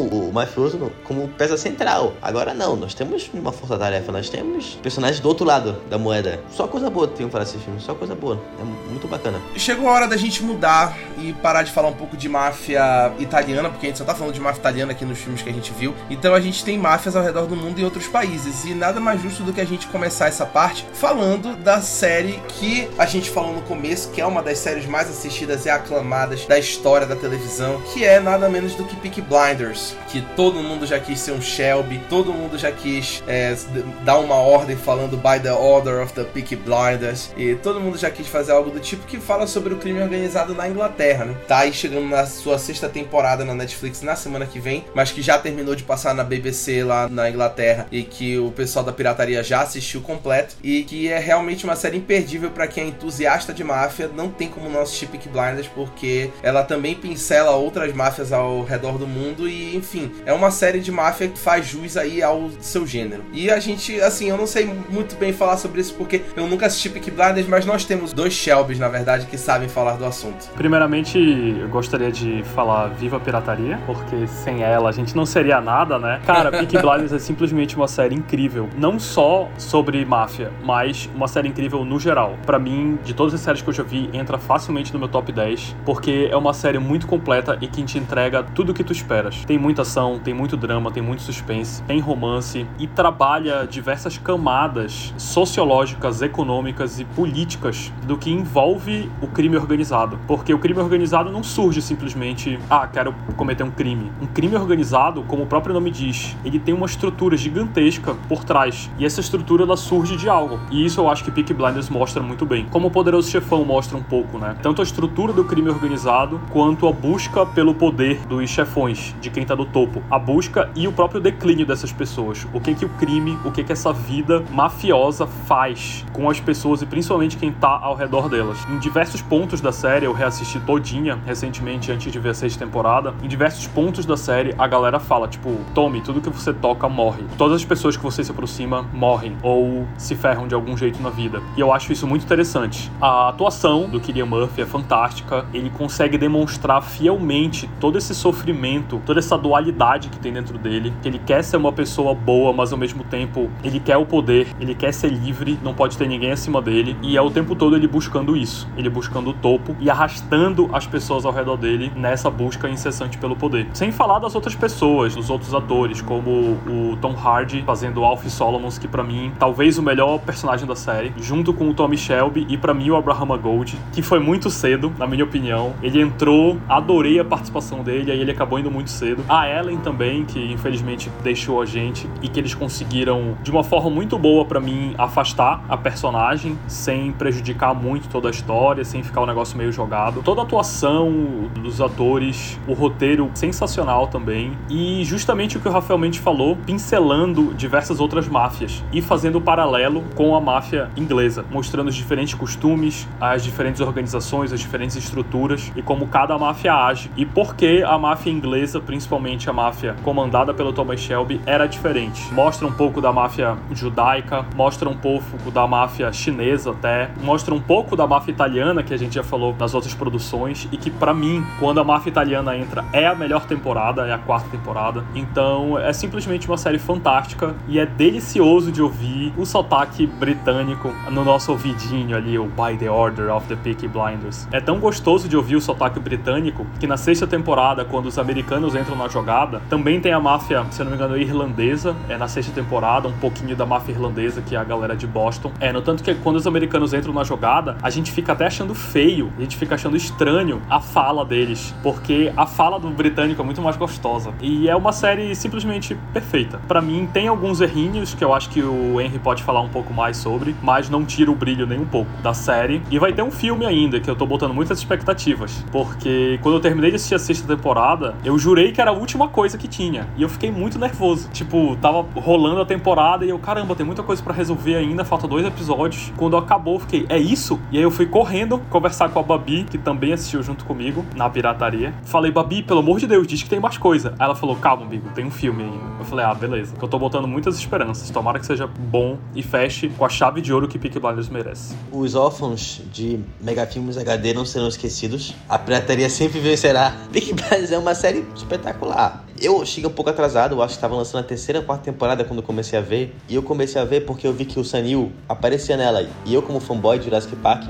[SPEAKER 3] o mafioso no, como peça central. Agora não, nós temos uma força-tarefa, nós temos personagens do outro lado da moeda. Só coisa boa tem para esse filme, só coisa boa. É muito bacana.
[SPEAKER 1] Chegou a hora da gente mudar e parar de falar um pouco de máfia italiana, porque a gente só tá falando de máfia italiana aqui nos filmes que a gente viu. Então a gente tem máfias ao redor do mundo e outros países. E nada mais justo do que a gente começar essa parte falando da série que a gente falou no começo, que é uma das séries mais assistidas e aclamadas da história da televisão, que é nada menos do que Peaky Blinders, que todo mundo já quis ser um Shelby, todo mundo já quis é, dar uma ordem falando by the order of the Peaky Blinders, e todo mundo já quis fazer algo do tipo que fala sobre o crime organizado na Inglaterra, né? Tá aí chegando na sua sexta temporada na Netflix na semana que vem, mas que já terminou de passar na BBC lá na Inglaterra e que o pessoal da pirataria já assistiu completo e que é realmente uma série imperdível para quem é entusiasta de máfia, não tem como não assistir Peaky Blinders porque ela também pincela outras máfias ao redor do mundo e, enfim, é uma série de máfia que faz jus aí ao seu gênero. E a gente, assim, eu não sei muito bem falar sobre isso porque eu nunca assisti Peaky Blinders, mas nós temos dois Shelbys, na verdade, que sabem falar do assunto.
[SPEAKER 4] Primeiramente, eu gostaria de falar Viva a Pirataria, porque sem ela a gente não seria nada, né? Cara, Peaky Blinders é simplesmente uma série incrível, não só sobre máfia, mas uma série incrível no geral. Para mim, de todas as séries que eu já vi, entra facilmente no meu top 10, porque é uma série muito completa e que te entrega tudo o que tu esperas. Tem muita ação, tem muito drama, tem muito suspense, tem romance e trabalha diversas camadas sociológicas, econômicas e políticas do que envolve o crime organizado. Porque o crime organizado não surge simplesmente, ah, quero cometer um crime. Um crime organizado, como o próprio nome diz, ele tem uma estrutura gigantesca gigantesca por trás. E essa estrutura ela surge de algo. E isso eu acho que Peak Blinders mostra muito bem. Como o Poderoso Chefão mostra um pouco, né? Tanto a estrutura do crime organizado quanto a busca pelo poder dos chefões, de quem tá no topo. A busca e o próprio declínio dessas pessoas. O que que o crime, o que que essa vida mafiosa faz com as pessoas e principalmente quem tá ao redor delas. Em diversos pontos da série, eu reassisti todinha recentemente antes de ver a sexta temporada. Em diversos pontos da série, a galera fala, tipo, tome, tudo que você toca morre. Todas as pessoas que você se aproxima morrem ou se ferram de algum jeito na vida. E eu acho isso muito interessante. A atuação do Killian Murphy é fantástica. Ele consegue demonstrar fielmente todo esse sofrimento, toda essa dualidade que tem dentro dele. Que ele quer ser uma pessoa boa, mas ao mesmo tempo ele quer o poder, ele quer ser livre, não pode ter ninguém acima dele. E é o tempo todo ele buscando isso. Ele buscando o topo e arrastando as pessoas ao redor dele nessa busca incessante pelo poder. Sem falar das outras pessoas, dos outros atores, como o Tom Hardy fazendo Alf Solomons, que para mim talvez o melhor personagem da série, junto com o Tommy Shelby e para mim o Abraham Gold, que foi muito cedo, na minha opinião. Ele entrou, adorei a participação dele, aí ele acabou indo muito cedo. A Ellen também, que infelizmente deixou a gente e que eles conseguiram de uma forma muito boa para mim afastar a personagem sem prejudicar muito toda a história, sem ficar um negócio meio jogado. Toda a atuação dos atores, o roteiro sensacional também e justamente o que o Rafael Mendes falou, pincelando diversas outras máfias e fazendo paralelo com a máfia inglesa, mostrando os diferentes costumes, as diferentes organizações, as diferentes estruturas e como cada máfia age e por que a máfia inglesa, principalmente a máfia comandada pelo Thomas Shelby, era diferente. Mostra um pouco da máfia judaica, mostra um pouco da máfia chinesa até, mostra um pouco da máfia italiana que a gente já falou nas outras produções e que para mim, quando a máfia italiana entra, é a melhor temporada, é a quarta temporada. Então, é simplesmente uma série fantástica e é delicioso de ouvir o sotaque britânico no nosso ouvidinho ali, o By the Order of the Peaky Blinders. É tão gostoso de ouvir o sotaque britânico que na sexta temporada, quando os americanos entram na jogada, também tem a máfia, se eu não me engano, irlandesa, é na sexta temporada, um pouquinho da máfia irlandesa, que é a galera de Boston. É, no tanto que quando os americanos entram na jogada, a gente fica até achando feio, a gente fica achando estranho a fala deles, porque a fala do britânico é muito mais gostosa. E é uma série simplesmente perfeita. Para mim, tem alguns errinhos que eu acho que o Henry pode falar um pouco mais sobre, mas não tira o brilho nem um pouco da série. E vai ter um filme ainda, que eu tô botando muitas expectativas, porque quando eu terminei de assistir a sexta temporada, eu jurei que era a última coisa que tinha. E eu fiquei muito nervoso. Tipo, tava rolando a temporada e eu, caramba, tem muita coisa para resolver ainda, falta dois episódios. Quando acabou, eu fiquei, é isso? E aí eu fui correndo conversar com a Babi, que também assistiu junto comigo na pirataria. Falei, Babi, pelo amor de Deus, diz que tem mais coisa. Aí ela falou, calma, amigo, tem um filme ainda. Eu falei, ah, beleza. Eu tô botando muitas esperanças. Tomara que seja bom e feche com a chave de ouro que Peaky Blinders merece.
[SPEAKER 3] Os órfãos de megafilmes HD não serão esquecidos. A pirataria sempre vencerá. Peaky Blinders é uma série espetacular. Eu cheguei um pouco atrasado, eu acho que estava lançando a terceira quarta temporada quando eu comecei a ver. E eu comecei a ver porque eu vi que o Sanil aparecia nela. E eu, como fanboy de Jurassic Park,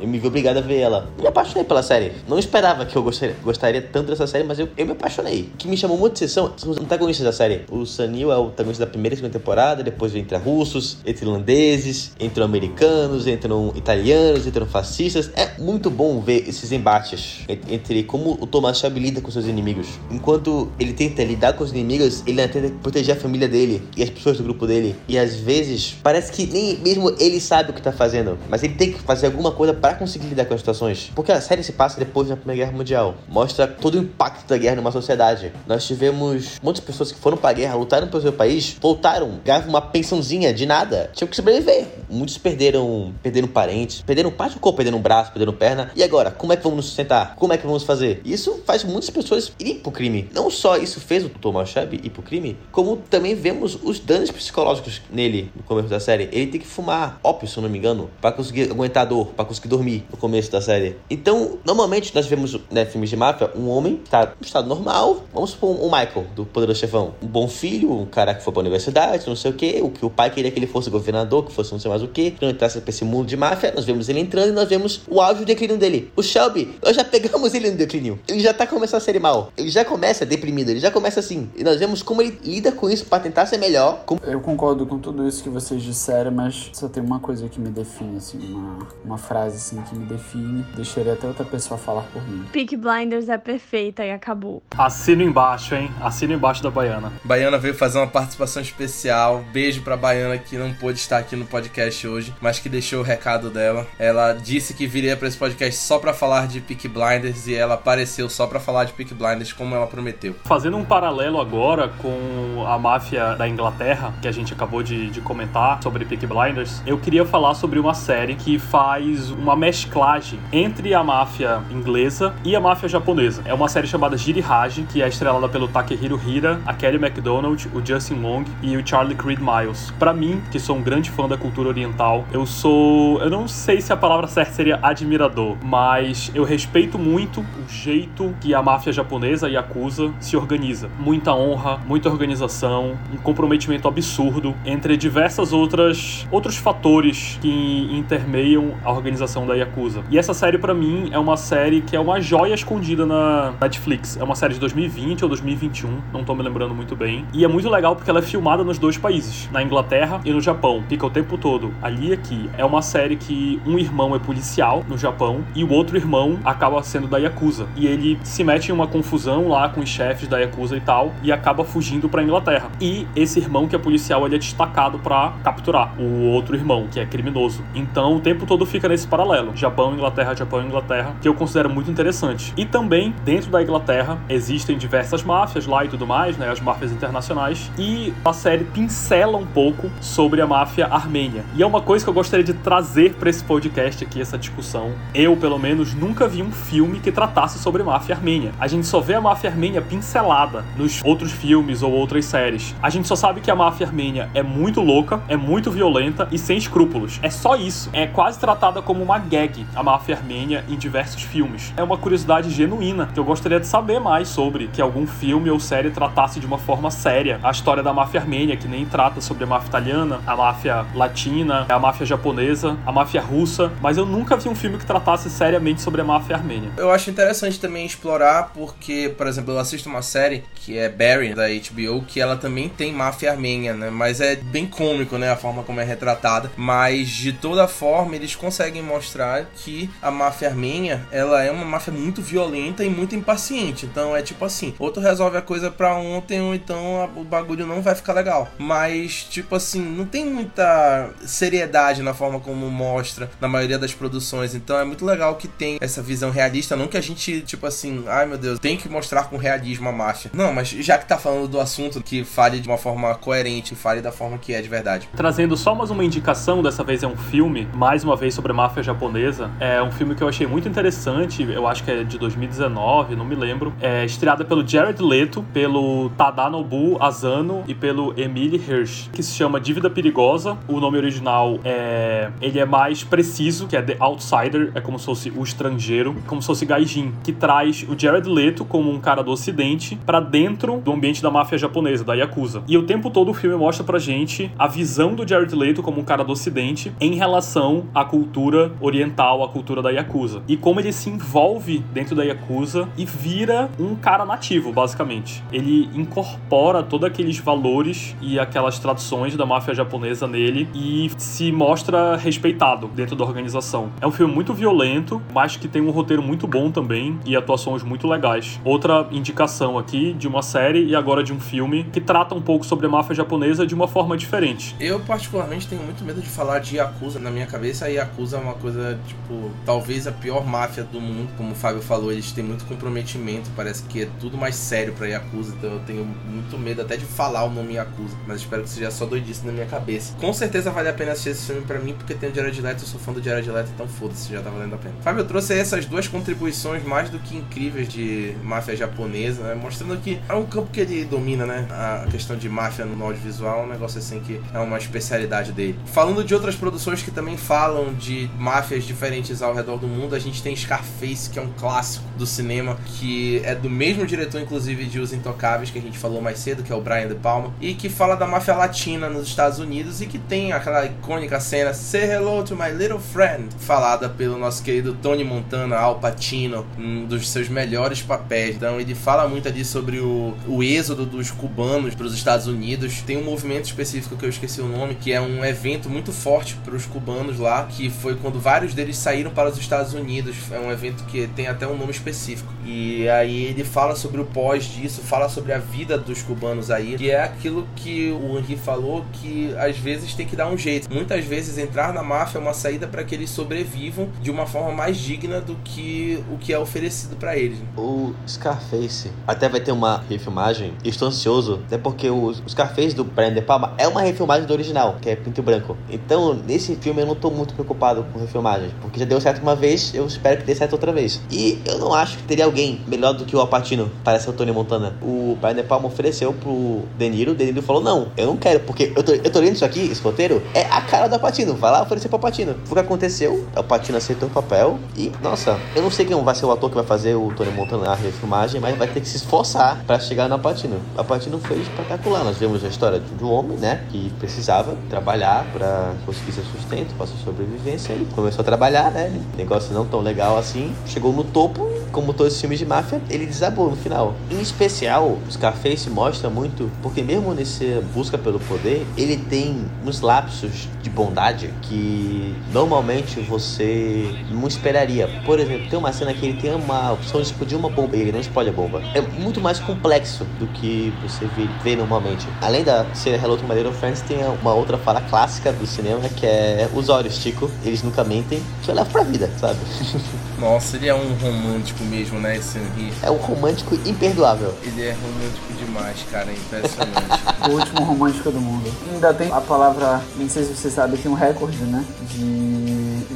[SPEAKER 3] eu me vi obrigado a ver ela. Me apaixonei pela série. Não esperava que eu gostaria, gostaria tanto dessa série, mas eu, eu me apaixonei. O que me chamou muito de atenção são os antagonistas da série. O Sanil é o antagonista da primeira e segunda temporada, depois entre russos, entre irlandeses, entre americanos, entre italianos, entre fascistas. É muito bom ver esses embates entre como o Thomas Shelby lida com seus inimigos. Enquanto ele tenta lidar com os inimigos, ele tenta proteger a família dele e as pessoas do grupo dele. E às vezes, parece que nem mesmo ele sabe o que tá fazendo, mas ele tem que fazer alguma coisa para conseguir lidar com as situações. Porque a série se passa depois da Primeira Guerra Mundial. Mostra todo o impacto da guerra numa sociedade. Nós tivemos muitas pessoas que foram pra guerra, lutaram pelo seu país, voltaram, ganhavam uma pensãozinha de nada. Tinham que sobreviver. Muitos perderam, perderam parentes, perderam parte do corpo, perderam braço, perderam perna. E agora, como é que vamos nos sustentar? Como é que vamos fazer? Isso faz muitas pessoas irem pro crime. Não só isso fez o Thomas Shelby ir pro crime, como também vemos os danos psicológicos nele no começo da série. Ele tem que fumar ópio, se eu não me engano, para conseguir aguentar a dor, para conseguir dormir no começo da série. Então, normalmente nós vemos né, filmes de máfia, um homem que tá no estado normal, vamos supor um Michael, do Poderoso Chefão, um bom filho, um cara que foi pra universidade, não sei o que, o que o pai queria que ele fosse governador, que fosse não sei mais o que, que não entrasse pra esse mundo de máfia, nós vemos ele entrando e nós vemos o auge do declínio dele. O Shelby, nós já pegamos ele no declínio. Ele já tá começando a ser mal. Ele já começa deprimido, ele já já começa assim. E nós vemos como ele lida com isso para tentar ser melhor. Como...
[SPEAKER 2] Eu concordo com tudo isso que vocês disseram, mas só tem uma coisa que me define, assim, uma, uma frase assim que me define. Deixaria até outra pessoa falar por mim.
[SPEAKER 5] Peak Blinders é perfeita e acabou.
[SPEAKER 4] Assino embaixo, hein? Assino embaixo da Baiana.
[SPEAKER 1] Baiana veio fazer uma participação especial. Beijo pra Baiana que não pôde estar aqui no podcast hoje, mas que deixou o recado dela. Ela disse que viria para esse podcast só para falar de Peak Blinders e ela apareceu só para falar de Peak Blinders como ela prometeu.
[SPEAKER 4] Fazendo um paralelo agora com a máfia da Inglaterra, que a gente acabou de, de comentar sobre Peak Blinders, eu queria falar sobre uma série que faz uma mesclagem entre a máfia inglesa e a máfia japonesa. É uma série chamada Jiri Haji, que é estrelada pelo Takehiro Hira, a Kelly MacDonald, o Justin Long e o Charlie Creed Miles. Para mim, que sou um grande fã da cultura oriental, eu sou, eu não sei se a palavra certa seria admirador, mas eu respeito muito o jeito que a máfia japonesa Yakuza se organiza. Muita honra, muita organização, um comprometimento absurdo entre diversas outras outros fatores que intermeiam a organização da Yakuza. E essa série para mim é uma série que é uma joia escondida na Netflix. É uma série de 2020 ou 2021, não tô me lembrando muito bem. E é muito legal porque ela é filmada nos dois países, na Inglaterra e no Japão. Fica o tempo todo ali e aqui. É uma série que um irmão é policial no Japão e o outro irmão acaba sendo da Yakuza. E ele se mete em uma confusão lá com os chefes da Yakuza e tal e acaba fugindo pra Inglaterra. E esse irmão que é policial, ele é destacado para capturar o outro irmão, que é criminoso. Então o tempo todo fica nesse paralelo. Japão, Inglaterra, Japão, Inglaterra, que eu considero muito interessante. E também, dentro da Inglaterra, existem diversas máfias lá e tudo mais, né? As máfias internacionais. E a série pincela um pouco sobre a máfia armênia. E é uma coisa que eu gostaria de trazer para esse podcast aqui, essa discussão. Eu, pelo menos, nunca vi um filme que tratasse sobre máfia armênia. A gente só vê a máfia armênia pincelada nos outros filmes ou outras séries. A gente só sabe que a máfia armênia é muito louca, é muito violenta e sem escrúpulos. É só isso. É quase tratada como uma gag, a máfia armênia, em diversos filmes. É uma curiosidade genuína que eu gostaria de saber mais sobre que algum filme ou série tratasse de uma forma séria a história da máfia armênia, que nem trata sobre a máfia italiana, a máfia latina, a máfia japonesa, a máfia russa, mas eu nunca vi um filme que tratasse seriamente sobre a máfia armênia.
[SPEAKER 1] Eu acho interessante também explorar porque, por exemplo, eu assisto uma série que é Barry da HBO, que ela também tem máfia armênia, né? Mas é bem cômico, né, a forma como é retratada, mas de toda forma eles conseguem mostrar que a máfia armênia, ela é uma máfia muito violenta e muito impaciente. Então é tipo assim, ou tu resolve a coisa pra ontem ou então o bagulho não vai ficar legal. Mas tipo assim, não tem muita seriedade na forma como mostra na maioria das produções. Então é muito legal que tem essa visão realista, não que a gente tipo assim, ai meu Deus, tem que mostrar com realismo a máfia. Não, mas já que tá falando do assunto que fale de uma forma coerente, fale da forma que é de verdade.
[SPEAKER 4] Trazendo só mais uma indicação, dessa vez é um filme, mais uma vez sobre máfia japonesa. É um filme que eu achei muito interessante, eu acho que é de 2019, não me lembro. É estreada pelo Jared Leto, pelo Tadanobu Asano e pelo Emily Hirsch, que se chama Dívida Perigosa. O nome original é ele é mais preciso, que é The Outsider, é como se fosse o estrangeiro, como se fosse Gaijin, que traz o Jared Leto como um cara do ocidente para dentro do ambiente da máfia japonesa, da Yakuza. E o tempo todo o filme mostra pra gente a visão do Jared Leto como um cara do ocidente em relação à cultura oriental, à cultura da Yakuza. E como ele se envolve dentro da Yakuza e vira um cara nativo, basicamente. Ele incorpora todos aqueles valores e aquelas tradições da máfia japonesa nele e se mostra respeitado dentro da organização. É um filme muito violento, mas que tem um roteiro muito bom também e atuações muito legais. Outra indicação aqui de uma série e agora de um filme que trata um pouco sobre a máfia japonesa de uma forma diferente.
[SPEAKER 1] Eu, particularmente, tenho muito medo de falar de Yakuza. Na minha cabeça, a Yakuza é uma coisa, tipo, talvez a pior máfia do mundo. Como o Fábio falou, eles têm muito comprometimento. Parece que é tudo mais sério pra Yakuza. Então eu tenho muito medo até de falar o nome Yakuza. Mas espero que seja só doidice na minha cabeça. Com certeza vale a pena assistir esse filme pra mim, porque tem o Jared Leto. Eu sou fã do Jared Leto, então foda-se, já tá valendo a pena. Fábio, eu trouxe aí essas duas contribuições mais do que incríveis de máfia japonesa, né? Mostrando que é um campo que ele domina, né? A questão de máfia no audiovisual é um negócio assim que é uma especialidade dele. Falando de outras produções que também falam de máfias diferentes ao redor do mundo, a gente tem Scarface, que é um clássico do cinema, que é do mesmo diretor, inclusive, de Os Intocáveis, que a gente falou mais cedo, que é o Brian De Palma, e que fala da máfia latina nos Estados Unidos e que tem aquela icônica cena Say Hello to My Little Friend, falada pelo nosso querido Tony Montana, Al Pacino, um dos seus melhores papéis. Então ele fala muito ali sobre o, o êxodo dos cubanos para os Estados Unidos. Tem um movimento específico que eu esqueci o nome, que é um evento muito forte para os cubanos lá, que foi quando vários deles saíram para os Estados Unidos. É um evento que tem até um nome específico. E aí ele fala sobre o pós disso, fala sobre a vida dos cubanos aí, que é aquilo que o Henri falou, que às vezes tem que dar um jeito. Muitas vezes entrar na máfia é uma saída para que eles sobrevivam de uma forma mais digna do que o que é oferecido para eles.
[SPEAKER 3] O Scarface até vai ter uma refilmagem. Estou ansioso, até porque o Scarface do Brian De Palma é uma refilmagem do original, que é Pinto Branco. Então, nesse filme eu não estou muito preocupado com refilmagens, porque já deu certo uma vez, eu espero que dê certo outra vez. E eu não acho que teria alguém melhor do que o Alpatino para ser o Tony Montana. O Brian De Palma ofereceu pro De Niro, o De Niro falou: Não, eu não quero, porque eu tô, eu tô lendo isso aqui, esse roteiro, é a cara do Alpatino. Vai lá oferecer pro Alpatino. Foi o que aconteceu, o Alpatino aceitou o papel e, nossa, eu não sei quem vai ser o ator que vai fazer o Tony Montana na refilmagem, mas vai ter que se esforçar para chegar no Alpatino. O Alpatino foi espetacular. Nós vemos a história de um homem, né, que precisava trabalhar para conseguir seu sustento, para sua sobrevivência e começou a trabalhar, né? Negócio não tão legal assim. Chegou no topo, como todos os filmes de máfia, ele desabou no final. Em especial, o Scarface mostra muito, porque mesmo nessa busca pelo poder, ele tem uns lapsos de bondade que normalmente você não esperaria. Por exemplo, tem uma cena que ele tem uma opção de explodir uma bomba e ele não explode a bomba. É muito mais complexo do que você vê, normalmente. Além da cena Hello to My Little Friends, tem uma outra fala clássica do cinema que é os olhos, Tico, eles nunca mentem, que eu levo pra vida, sabe?
[SPEAKER 1] Nossa, ele é um romântico mesmo, né, esse Henry?
[SPEAKER 3] É um romântico imperdoável.
[SPEAKER 1] Ele é romântico demais, cara, é impressionante.
[SPEAKER 2] o último romântico do mundo. Ainda tem a palavra, não sei se você sabe, tem um recorde, né? De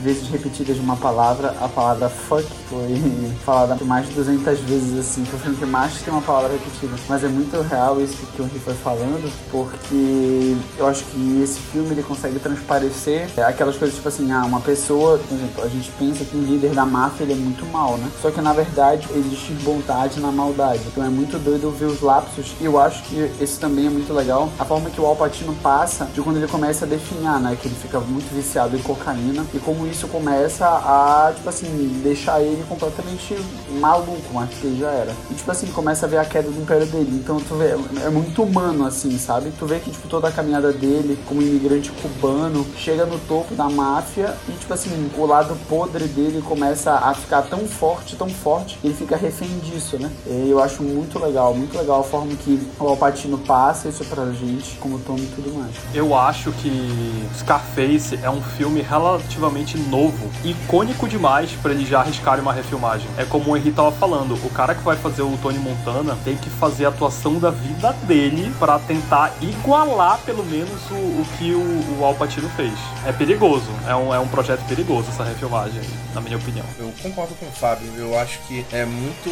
[SPEAKER 2] vezes repetidas de uma palavra, a palavra fuck foi falada mais de 200 vezes assim, foi o filme que mais tem uma palavra repetida. Mas é muito real isso que o Henry foi falando, porque eu acho que esse filme ele consegue transparecer aquelas coisas tipo assim, ah, uma pessoa, por exemplo, a gente pensa que o líder da máfia ele é muito mal, né? Só que na verdade existe bondade na maldade. Então é muito doido ver os lapsos e eu acho que esse também é muito legal. A forma que o Alpatino passa de quando ele começa a definhar, né? Que ele fica muito viciado em cocaína e como isso começa a, tipo assim, deixar ele completamente maluco, mas que ele já era. E, tipo assim, começa a ver a queda do império dele. Então, tu vê, é muito humano, assim, sabe? Tu vê que, tipo, toda a caminhada dele como imigrante cubano chega no topo da máfia e, tipo assim, o lado podre dele começa a ficar tão forte, tão forte, que ele fica refém disso, né? E eu acho muito legal, muito legal a forma que o Alpatino passa isso pra gente, como tom e tudo mais.
[SPEAKER 4] Eu acho que Scarface é um filme relativamente novo, icônico demais para eles já arriscarem uma refilmagem. É como o Henry tava falando, o cara que vai fazer o Tony Montana tem que fazer a atuação da vida dele para tentar igualar pelo menos o, o que o, o Al Pacino fez. É perigoso, é um, é um projeto perigoso essa refilmagem, na minha opinião.
[SPEAKER 1] Eu concordo com o Fábio, eu acho que é muito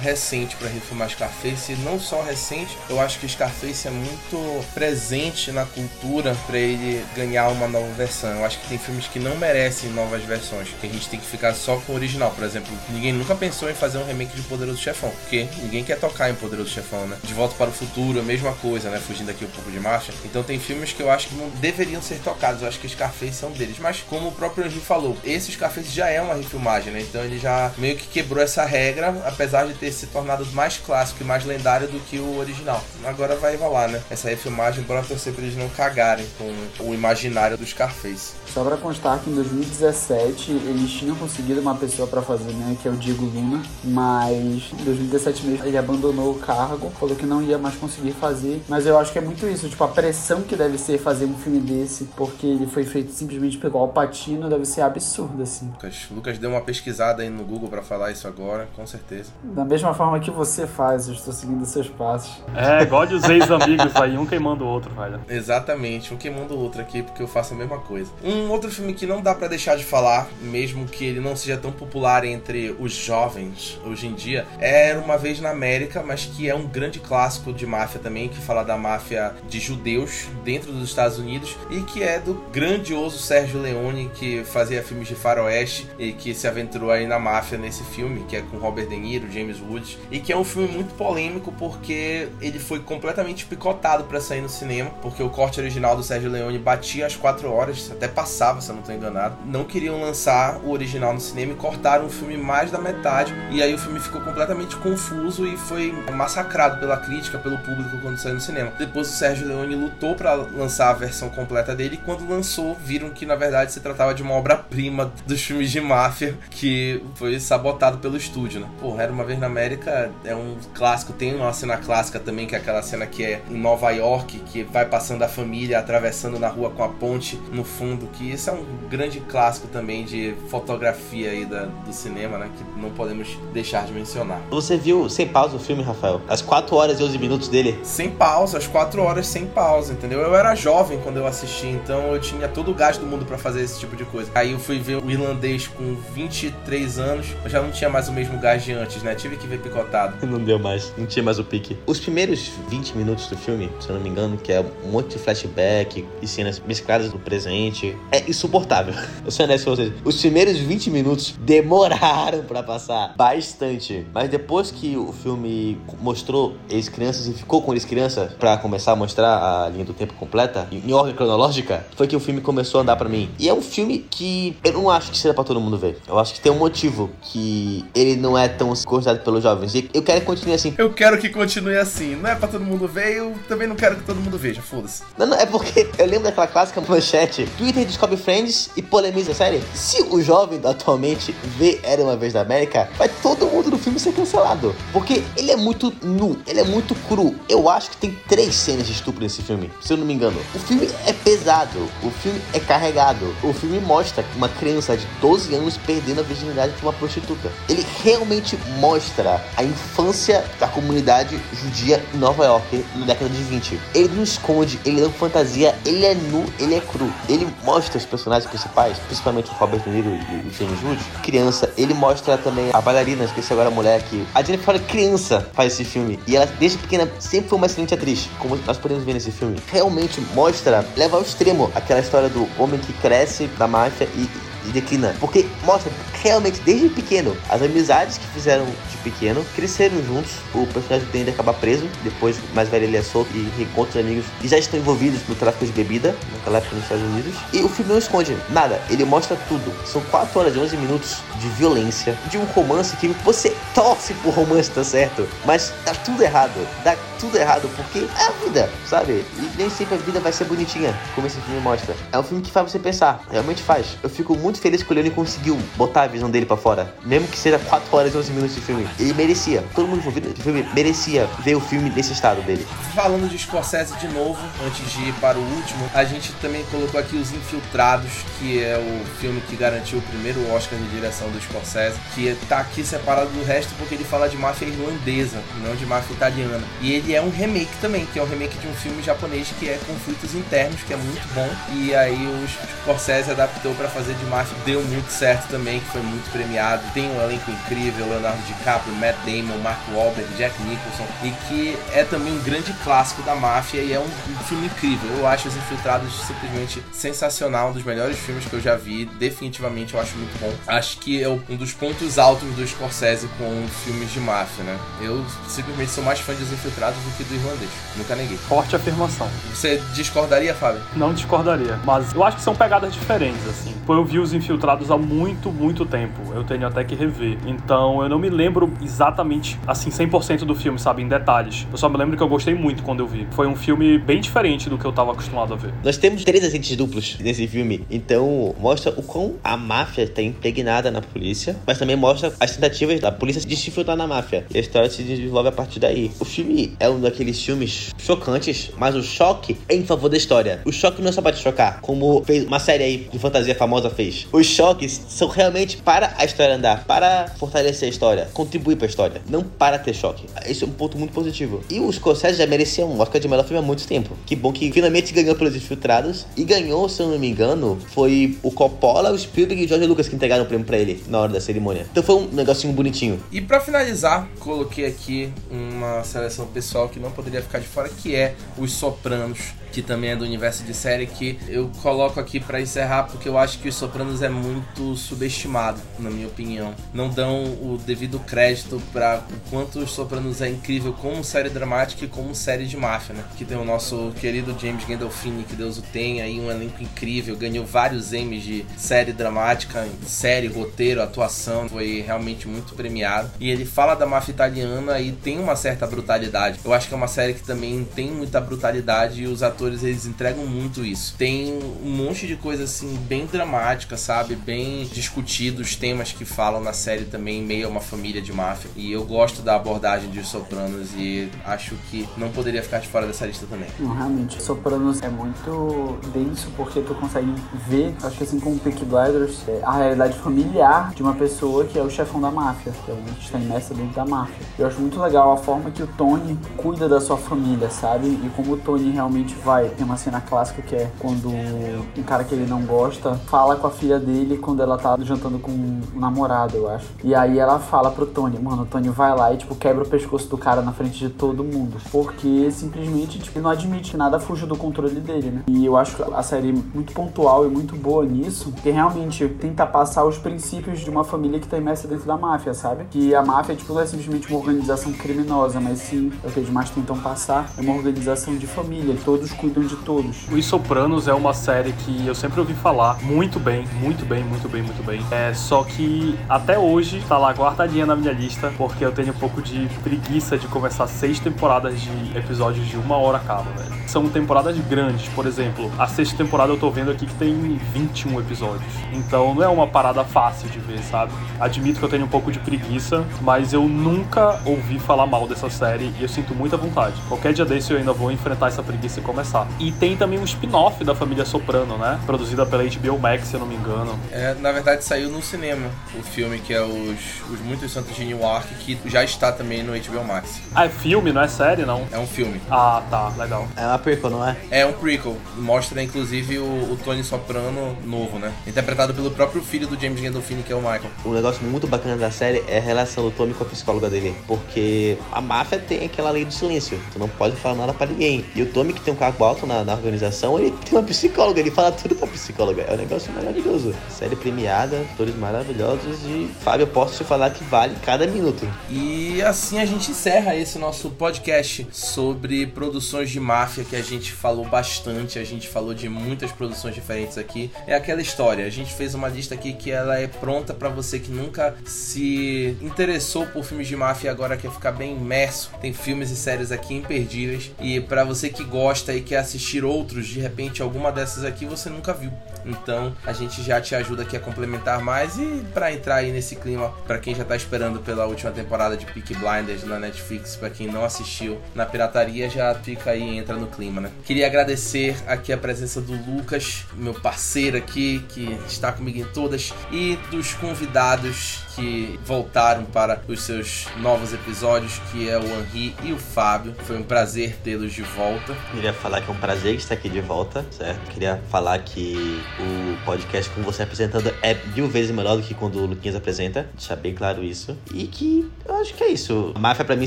[SPEAKER 1] recente para refilmar Scarface, e não só recente, eu acho que Scarface é muito presente na cultura para ele ganhar uma nova versão. Eu acho que tem filmes que não merecem novas versões, que a gente tem que ficar só com o original. Por exemplo, ninguém nunca pensou em fazer um remake de Poderoso Chefão, porque ninguém quer tocar em Poderoso Chefão, né? De Volta para o Futuro, a mesma coisa, né? Fugindo aqui um pouco de marcha. Então tem filmes que eu acho que não deveriam ser tocados. Eu acho que Scarface um deles. Mas como o próprio Henry falou, esse Scarface já é uma refilmagem, né? Então ele já meio que quebrou essa regra, apesar de ter se tornado mais clássico e mais lendário do que o original. Agora vai rolar, né? Essa refilmagem, bora torcer pra eles não cagarem com o imaginário do Scarface.
[SPEAKER 2] Só pra constar que em 2017 eles tinham conseguido uma pessoa para fazer, né? Que é o Diego Luna. Mas em 2017 mesmo ele abandonou o cargo, falou que não ia mais conseguir fazer. Mas eu acho que é muito isso, tipo, a pressão que deve ser fazer um filme desse, porque ele foi feito simplesmente pelo Alpatino, deve ser absurdo, assim.
[SPEAKER 1] Lucas, Lucas deu uma pesquisada aí no Google para falar isso agora, com certeza.
[SPEAKER 2] Da mesma forma que você faz, eu estou seguindo seus passos.
[SPEAKER 4] É, igual de os ex-amigos aí, um queimando o outro, velho.
[SPEAKER 1] Exatamente, um queimando o outro aqui, porque eu faço a mesma coisa. Um outro filme que não dá para deixar de falar, mesmo que ele não seja tão popular entre os jovens hoje em dia, é Uma Vez na América, mas que é um grande clássico de máfia também, que fala da máfia de judeus dentro dos Estados Unidos e que é do grandioso Sérgio Leone, que fazia filmes de faroeste e que se aventurou aí na máfia nesse filme, que é com Robert De Niro, James Woods, e que é um filme muito polêmico porque ele foi completamente picotado para sair no cinema, porque o corte original do Sérgio Leone batia às 4 horas, até passava, se eu não estou enganado. não queriam lançar o original no cinema e cortaram o filme mais da metade. E aí o filme ficou completamente confuso e foi massacrado pela crítica, pelo público quando saiu no cinema. Depois o Sérgio Leone lutou para lançar a versão completa dele e quando lançou, viram que na verdade se tratava de uma obra-prima dos filmes de máfia que foi sabotado pelo estúdio, né? Porra, Era Uma Vez na América é um clássico. Tem uma cena clássica também, que é aquela cena que é em Nova York, que vai passando a família atravessando na rua com a ponte no fundo, que isso é um grande clássico também de fotografia aí da, do cinema, né? Que não podemos deixar de mencionar.
[SPEAKER 3] Você viu sem pausa o filme, Rafael? As 4 horas e 11 minutos dele?
[SPEAKER 1] Sem pausa, as 4 horas sem pausa, entendeu? Eu era jovem quando eu assisti, então eu tinha todo o gás do mundo para fazer esse tipo de coisa. Aí eu fui ver o irlandês com 23 anos, eu já não tinha mais o mesmo gás de antes, né? Tive que ver picotado.
[SPEAKER 3] Não deu mais, não tinha mais o pique. Os primeiros 20 minutos do filme, se eu não me engano, que é um monte de flashback e cenas mescladas do presente, é insuportável. Eu sou honesto com vocês. Os primeiros 20 minutos demoraram para passar bastante. Mas depois que o filme mostrou eles crianças e ficou com eles crianças para começar a mostrar a linha do tempo completa, em ordem cronológica, foi que o filme começou a andar para mim. E é um filme que eu não acho que seja para todo mundo ver. Eu acho que tem um motivo que ele não é tão gostado pelos jovens. E eu quero que continue assim.
[SPEAKER 1] Eu quero que continue assim. Não é para todo mundo ver, eu também não quero que todo mundo veja. Foda-se.
[SPEAKER 3] Não, não, é porque eu lembro daquela clássica manchete: Twitter descobre Friends e polemiza série. Se o jovem atualmente vê Era uma Vez da América, vai todo mundo do filme ser cancelado. Porque ele é muito nu, ele é muito cru. Eu acho que tem três cenas de estupro nesse filme, se eu não me engano. O filme é pesado, o filme é carregado. O filme mostra uma criança de 12 anos perdendo a virginidade por uma prostituta. Ele realmente mostra a infância da comunidade judia em Nova York década de 20. Ele não esconde, ele não fantasia, ele é nu, ele é cru. Ele mostra os personagens principais, principalmente o Robert De Niro e o James Wood, criança. Ele mostra também a bailarina, esqueci agora a mulher que. A Jennifer criança faz esse filme. E ela, desde pequena, sempre foi uma excelente atriz, como nós podemos ver nesse filme. Realmente mostra, leva ao extremo aquela história do homem que cresce da máfia e, e declina. Porque mostra realmente desde pequeno as amizades que fizeram de pequeno cresceram juntos. O personagem do Danny acaba preso, depois mais velho ele é solto e reencontra os amigos que já estão envolvidos no tráfico de bebida, naquela época nos Estados Unidos. E o filme não esconde nada, ele mostra tudo. São 4 horas e 11 minutos de violência, de um romance que você torce pro romance, tá certo? Mas dá tudo errado, dá tudo errado, porque é a vida, sabe? E nem sempre a vida vai ser bonitinha, como esse filme mostra. É um filme que faz você pensar, realmente faz. Eu fico muito feliz que o Leone conseguiu botar a visão dele pra fora, mesmo que seja 4 horas e 11 minutos de filme. Ele merecia, todo mundo envolvido no filme merecia ver o filme nesse estado dele.
[SPEAKER 1] Falando de Scorsese de novo, antes de ir para o último, a gente também colocou aqui Os Infiltrados, que é o filme que garantiu o primeiro Oscar de direção do Scorsese, que tá aqui separado do resto porque ele fala de máfia irlandesa, não de máfia italiana. E ele é um remake também, que é um remake de um filme japonês que é Conflitos Internos, que é muito bom. E aí o Scorsese adaptou para fazer de máfia, deu muito certo também, que foi muito premiado. Tem um elenco incrível, Leonardo DiCaprio, Matt Damon, Mark Wahlberg, Jack Nicholson, e que é também um grande clássico da máfia e é um, um filme incrível. Eu acho Os Infiltrados simplesmente sensacional, um dos melhores filmes que eu já vi, definitivamente eu acho muito bom. Acho que é um dos pontos altos do Scorsese com filmes de máfia, né? Eu simplesmente sou mais fã de Os Infiltrados do que do Irlandês, nunca neguei.
[SPEAKER 4] Forte afirmação.
[SPEAKER 1] Você discordaria, Fábio?
[SPEAKER 4] Não discordaria, mas eu acho que são pegadas diferentes, assim. Eu vi os Infiltrados há muito, muito tempo. Eu tenho até que rever. Então eu não me lembro exatamente, assim, 100% do filme, sabe, em detalhes. Eu só me lembro que eu gostei muito quando eu vi. Foi um filme bem diferente do que eu tava acostumado a ver.
[SPEAKER 3] Nós temos três agentes duplos nesse filme, então mostra o quão a máfia está impregnada na polícia, mas também mostra as tentativas da polícia de se infiltrar na máfia. E a história se desenvolve a partir daí. O filme é um daqueles filmes chocantes, mas o choque é em favor da história. O choque não é só pra te chocar, como fez uma série aí de fantasia famosa fez. Os choques são realmente para a história andar, para fortalecer a história, contribuir para a história, não para ter choque. Esse é um ponto muito positivo. E o Scorsese já merecia um Oscar de melhor filme há muito tempo. Que bom que finalmente ganhou pelos Infiltrados. E ganhou, se eu não me engano, foi o Coppola, o Spielberg e o George Lucas que entregaram o prêmio pra ele na hora da cerimônia. Então foi um negocinho bonitinho.
[SPEAKER 1] E para finalizar, coloquei aqui uma seleção pessoal que não poderia ficar de fora, que é Os Sopranos. Que também é do universo de série, que eu coloco aqui para encerrar porque eu acho que Os Sopranos é muito subestimado, na minha opinião. Não dão o devido crédito para o quanto Os Sopranos é incrível como série dramática e como série de máfia, né? Que tem o nosso querido James Gandolfini, que Deus o tenha, aí um elenco incrível, ganhou vários Emmys de série dramática, série, roteiro, atuação, foi realmente muito premiado. E ele fala da máfia italiana e tem uma certa brutalidade. Eu acho que é uma série que também tem muita brutalidade e os atores eles entregam muito isso. Tem um monte de coisa assim bem dramática, sabe? Bem discutidos temas que falam na série também meio a uma família de máfia. E eu gosto da abordagem de Sopranos e acho que não poderia ficar de fora dessa lista também.
[SPEAKER 2] Não, realmente, Sopranos é muito denso porque tu consegue ver, acho que assim como Peaky Blinders, é a realidade familiar de uma pessoa que é o chefão da máfia, que é um que está imersa dentro da máfia. Eu acho muito legal a forma que o Tony cuida da sua família, sabe? E como o Tony realmente vai. Tem uma cena clássica que é quando um cara que ele não gosta fala com a filha dele quando ela tá jantando com um namorado, eu acho. E aí ela fala pro Tony, mano, o Tony vai lá e tipo quebra o pescoço do cara na frente de todo mundo. Porque simplesmente, tipo, não admite que nada fuja do controle dele, né? E eu acho a série muito pontual e muito boa nisso, que realmente tenta passar os princípios de uma família que tá imersa dentro da máfia, sabe? Que a máfia, tipo, não é simplesmente uma organização criminosa, mas sim, é o que eles mais tentam passar, é uma organização de família, todos cuidam de todos.
[SPEAKER 4] Os Sopranos é uma série que eu sempre ouvi falar muito bem, muito bem, muito bem, muito bem. É só que até hoje tá lá guardadinha na minha lista, porque eu tenho um pouco de preguiça de começar seis temporadas de episódios de uma hora cada, velho. São temporadas grandes, por exemplo, a sexta temporada eu tô vendo aqui que tem 21 episódios. Então não é uma parada fácil de ver, sabe? Admito que eu tenho um pouco de preguiça, mas eu nunca ouvi falar mal dessa série e eu sinto muita vontade. Qualquer dia desse eu ainda vou enfrentar essa preguiça e começar. E tem também um spin-off da família Soprano, né? Produzida pela HBO Max, se eu não me engano.
[SPEAKER 1] É, na verdade saiu no cinema o filme que é os, os Muitos Santos de Newark, que já está também no HBO Max.
[SPEAKER 4] Ah, é filme, não é série, não?
[SPEAKER 1] É um filme.
[SPEAKER 4] Ah, tá, legal.
[SPEAKER 3] É uma prequel, não é?
[SPEAKER 1] É um prequel. Mostra inclusive o, o Tony Soprano novo, né? Interpretado pelo próprio filho do James Gandolfini, que é o Michael.
[SPEAKER 3] Um negócio muito bacana da série é a relação do Tommy com a psicóloga dele. Porque a máfia tem aquela lei do silêncio. Tu não pode falar nada pra ninguém. E o Tommy, que tem um cargo alto na, na organização, ele tem uma psicóloga. Ele fala tudo pra psicóloga. É um negócio maravilhoso. Série premiada, atores maravilhosos. E, Fábio, eu posso te falar que vale cada minuto.
[SPEAKER 1] E assim a gente encerra esse nosso podcast sobre produções de máfia que a gente falou bastante, a gente falou de muitas produções diferentes aqui. É aquela história, a gente fez uma lista aqui que ela é pronta para você que nunca se interessou por filmes de máfia e agora quer ficar bem imerso. Tem filmes e séries aqui imperdíveis e para você que gosta e quer assistir outros, de repente alguma dessas aqui você nunca viu. Então a gente já te ajuda aqui a complementar mais e para entrar aí nesse clima, para quem já tá esperando pela última temporada de Peaky Blinders na Netflix, para quem não assistiu na pirataria, já fica aí e entra no clima, né? Queria agradecer aqui a presença do Lucas, meu parceiro aqui, que está comigo em todas, e dos convidados que voltaram para os seus novos episódios, que é o Henri e o Fábio. Foi um prazer tê-los de volta.
[SPEAKER 3] Queria falar que é um prazer estar aqui de volta, certo? Queria falar que o podcast com você apresentando é mil vezes melhor do que quando o Luquinhas apresenta. Deixar bem claro isso. E que eu acho que é isso. A máfia pra mim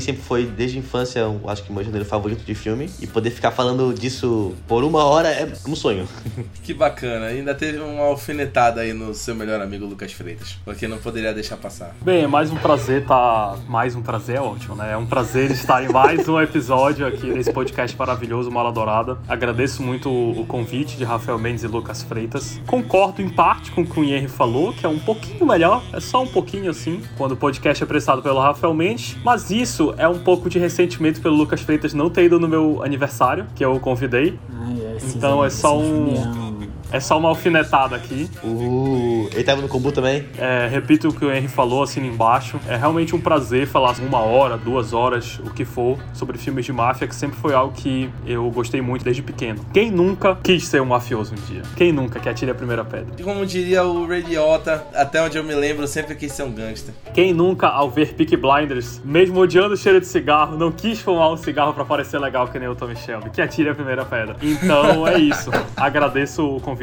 [SPEAKER 3] sempre foi, desde a infância, eu acho que o meu gênero favorito de filme. E poder ficar falando disso por uma hora é um sonho.
[SPEAKER 1] Que bacana. Ainda teve uma alfinetada aí no seu melhor amigo Lucas Freitas. Porque não poderia deixar passar.
[SPEAKER 4] Bem, é mais um prazer tá. Mais um prazer é ótimo, né? É um prazer estar em mais um episódio aqui nesse podcast maravilhoso, Mala Dourada. Agradeço muito o convite de Rafael Mendes e Lucas Freitas. Concordo em parte com o que o Henry falou, que é um pouquinho melhor, é só um pouquinho assim, quando o podcast é prestado pelo Rafael Mendes. Mas isso é um pouco de ressentimento pelo Lucas Freitas não ter ido no meu aniversário, que eu o convidei.
[SPEAKER 2] É, esses
[SPEAKER 4] Então é só um-. É só uma alfinetada aqui.
[SPEAKER 3] Uh, ele tava no combo também?
[SPEAKER 4] É, repito o que o Henry falou, assina embaixo. É realmente um prazer falar uma hora, duas horas, o que for, sobre filmes de máfia, que sempre foi algo que eu gostei muito desde pequeno. Quem nunca quis ser um mafioso um dia? Quem nunca que atire a primeira pedra?
[SPEAKER 1] E como diria o Ray Liotta, até onde eu me lembro, sempre quis ser um gangster.
[SPEAKER 4] Quem nunca, ao ver Peaky Blinders, mesmo odiando o cheiro de cigarro, não quis fumar um cigarro pra parecer legal que nem o Tommy Shelby? Que atire a primeira pedra. Então é isso. Agradeço o convite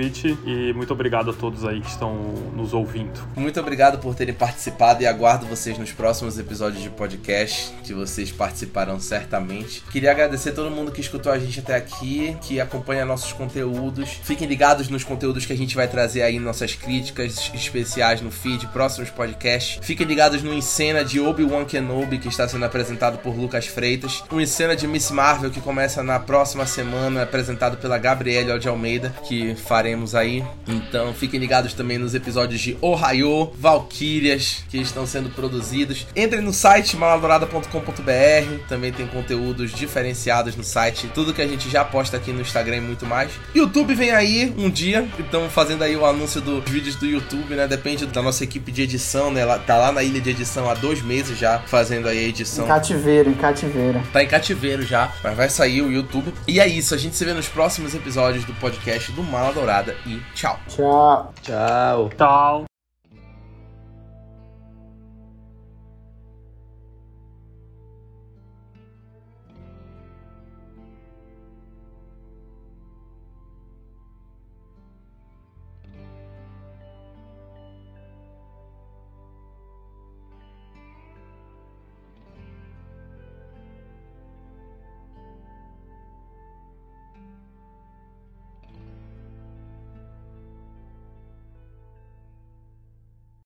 [SPEAKER 4] e muito obrigado a todos aí que estão nos ouvindo.
[SPEAKER 1] Muito obrigado por terem participado e aguardo vocês nos próximos episódios de podcast, que vocês participarão certamente. Queria agradecer todo mundo que escutou a gente até aqui, que acompanha nossos conteúdos. Fiquem ligados nos conteúdos que a gente vai trazer aí, nossas críticas especiais no feed, próximos podcasts. Fiquem ligados no Encena de Obi-Wan Kenobi, que está sendo apresentado por Lucas Freitas. O Encena de Miss Marvel, que começa na próxima semana, apresentado pela Gabriele de Almeida, que faremos aí. Então fiquem ligados também nos episódios de Ohio, Valkyrias, que estão sendo produzidos. Entrem no site maladorada.com.br, também tem conteúdos diferenciados no site, tudo que a gente já posta aqui no Instagram e muito mais. YouTube vem aí um dia, estamos fazendo aí o anúncio dos vídeos do YouTube, né? Depende da nossa equipe de edição, né? Ela tá lá na ilha de edição há dois meses já, fazendo aí a edição.
[SPEAKER 2] Em cativeiro, em cativeiro.
[SPEAKER 1] Tá em cativeiro já, mas vai sair o YouTube. E é isso, a gente se vê nos próximos episódios do podcast do Mala Dourada e tchau.
[SPEAKER 2] Tchau.
[SPEAKER 3] Tchau.
[SPEAKER 4] Tchau.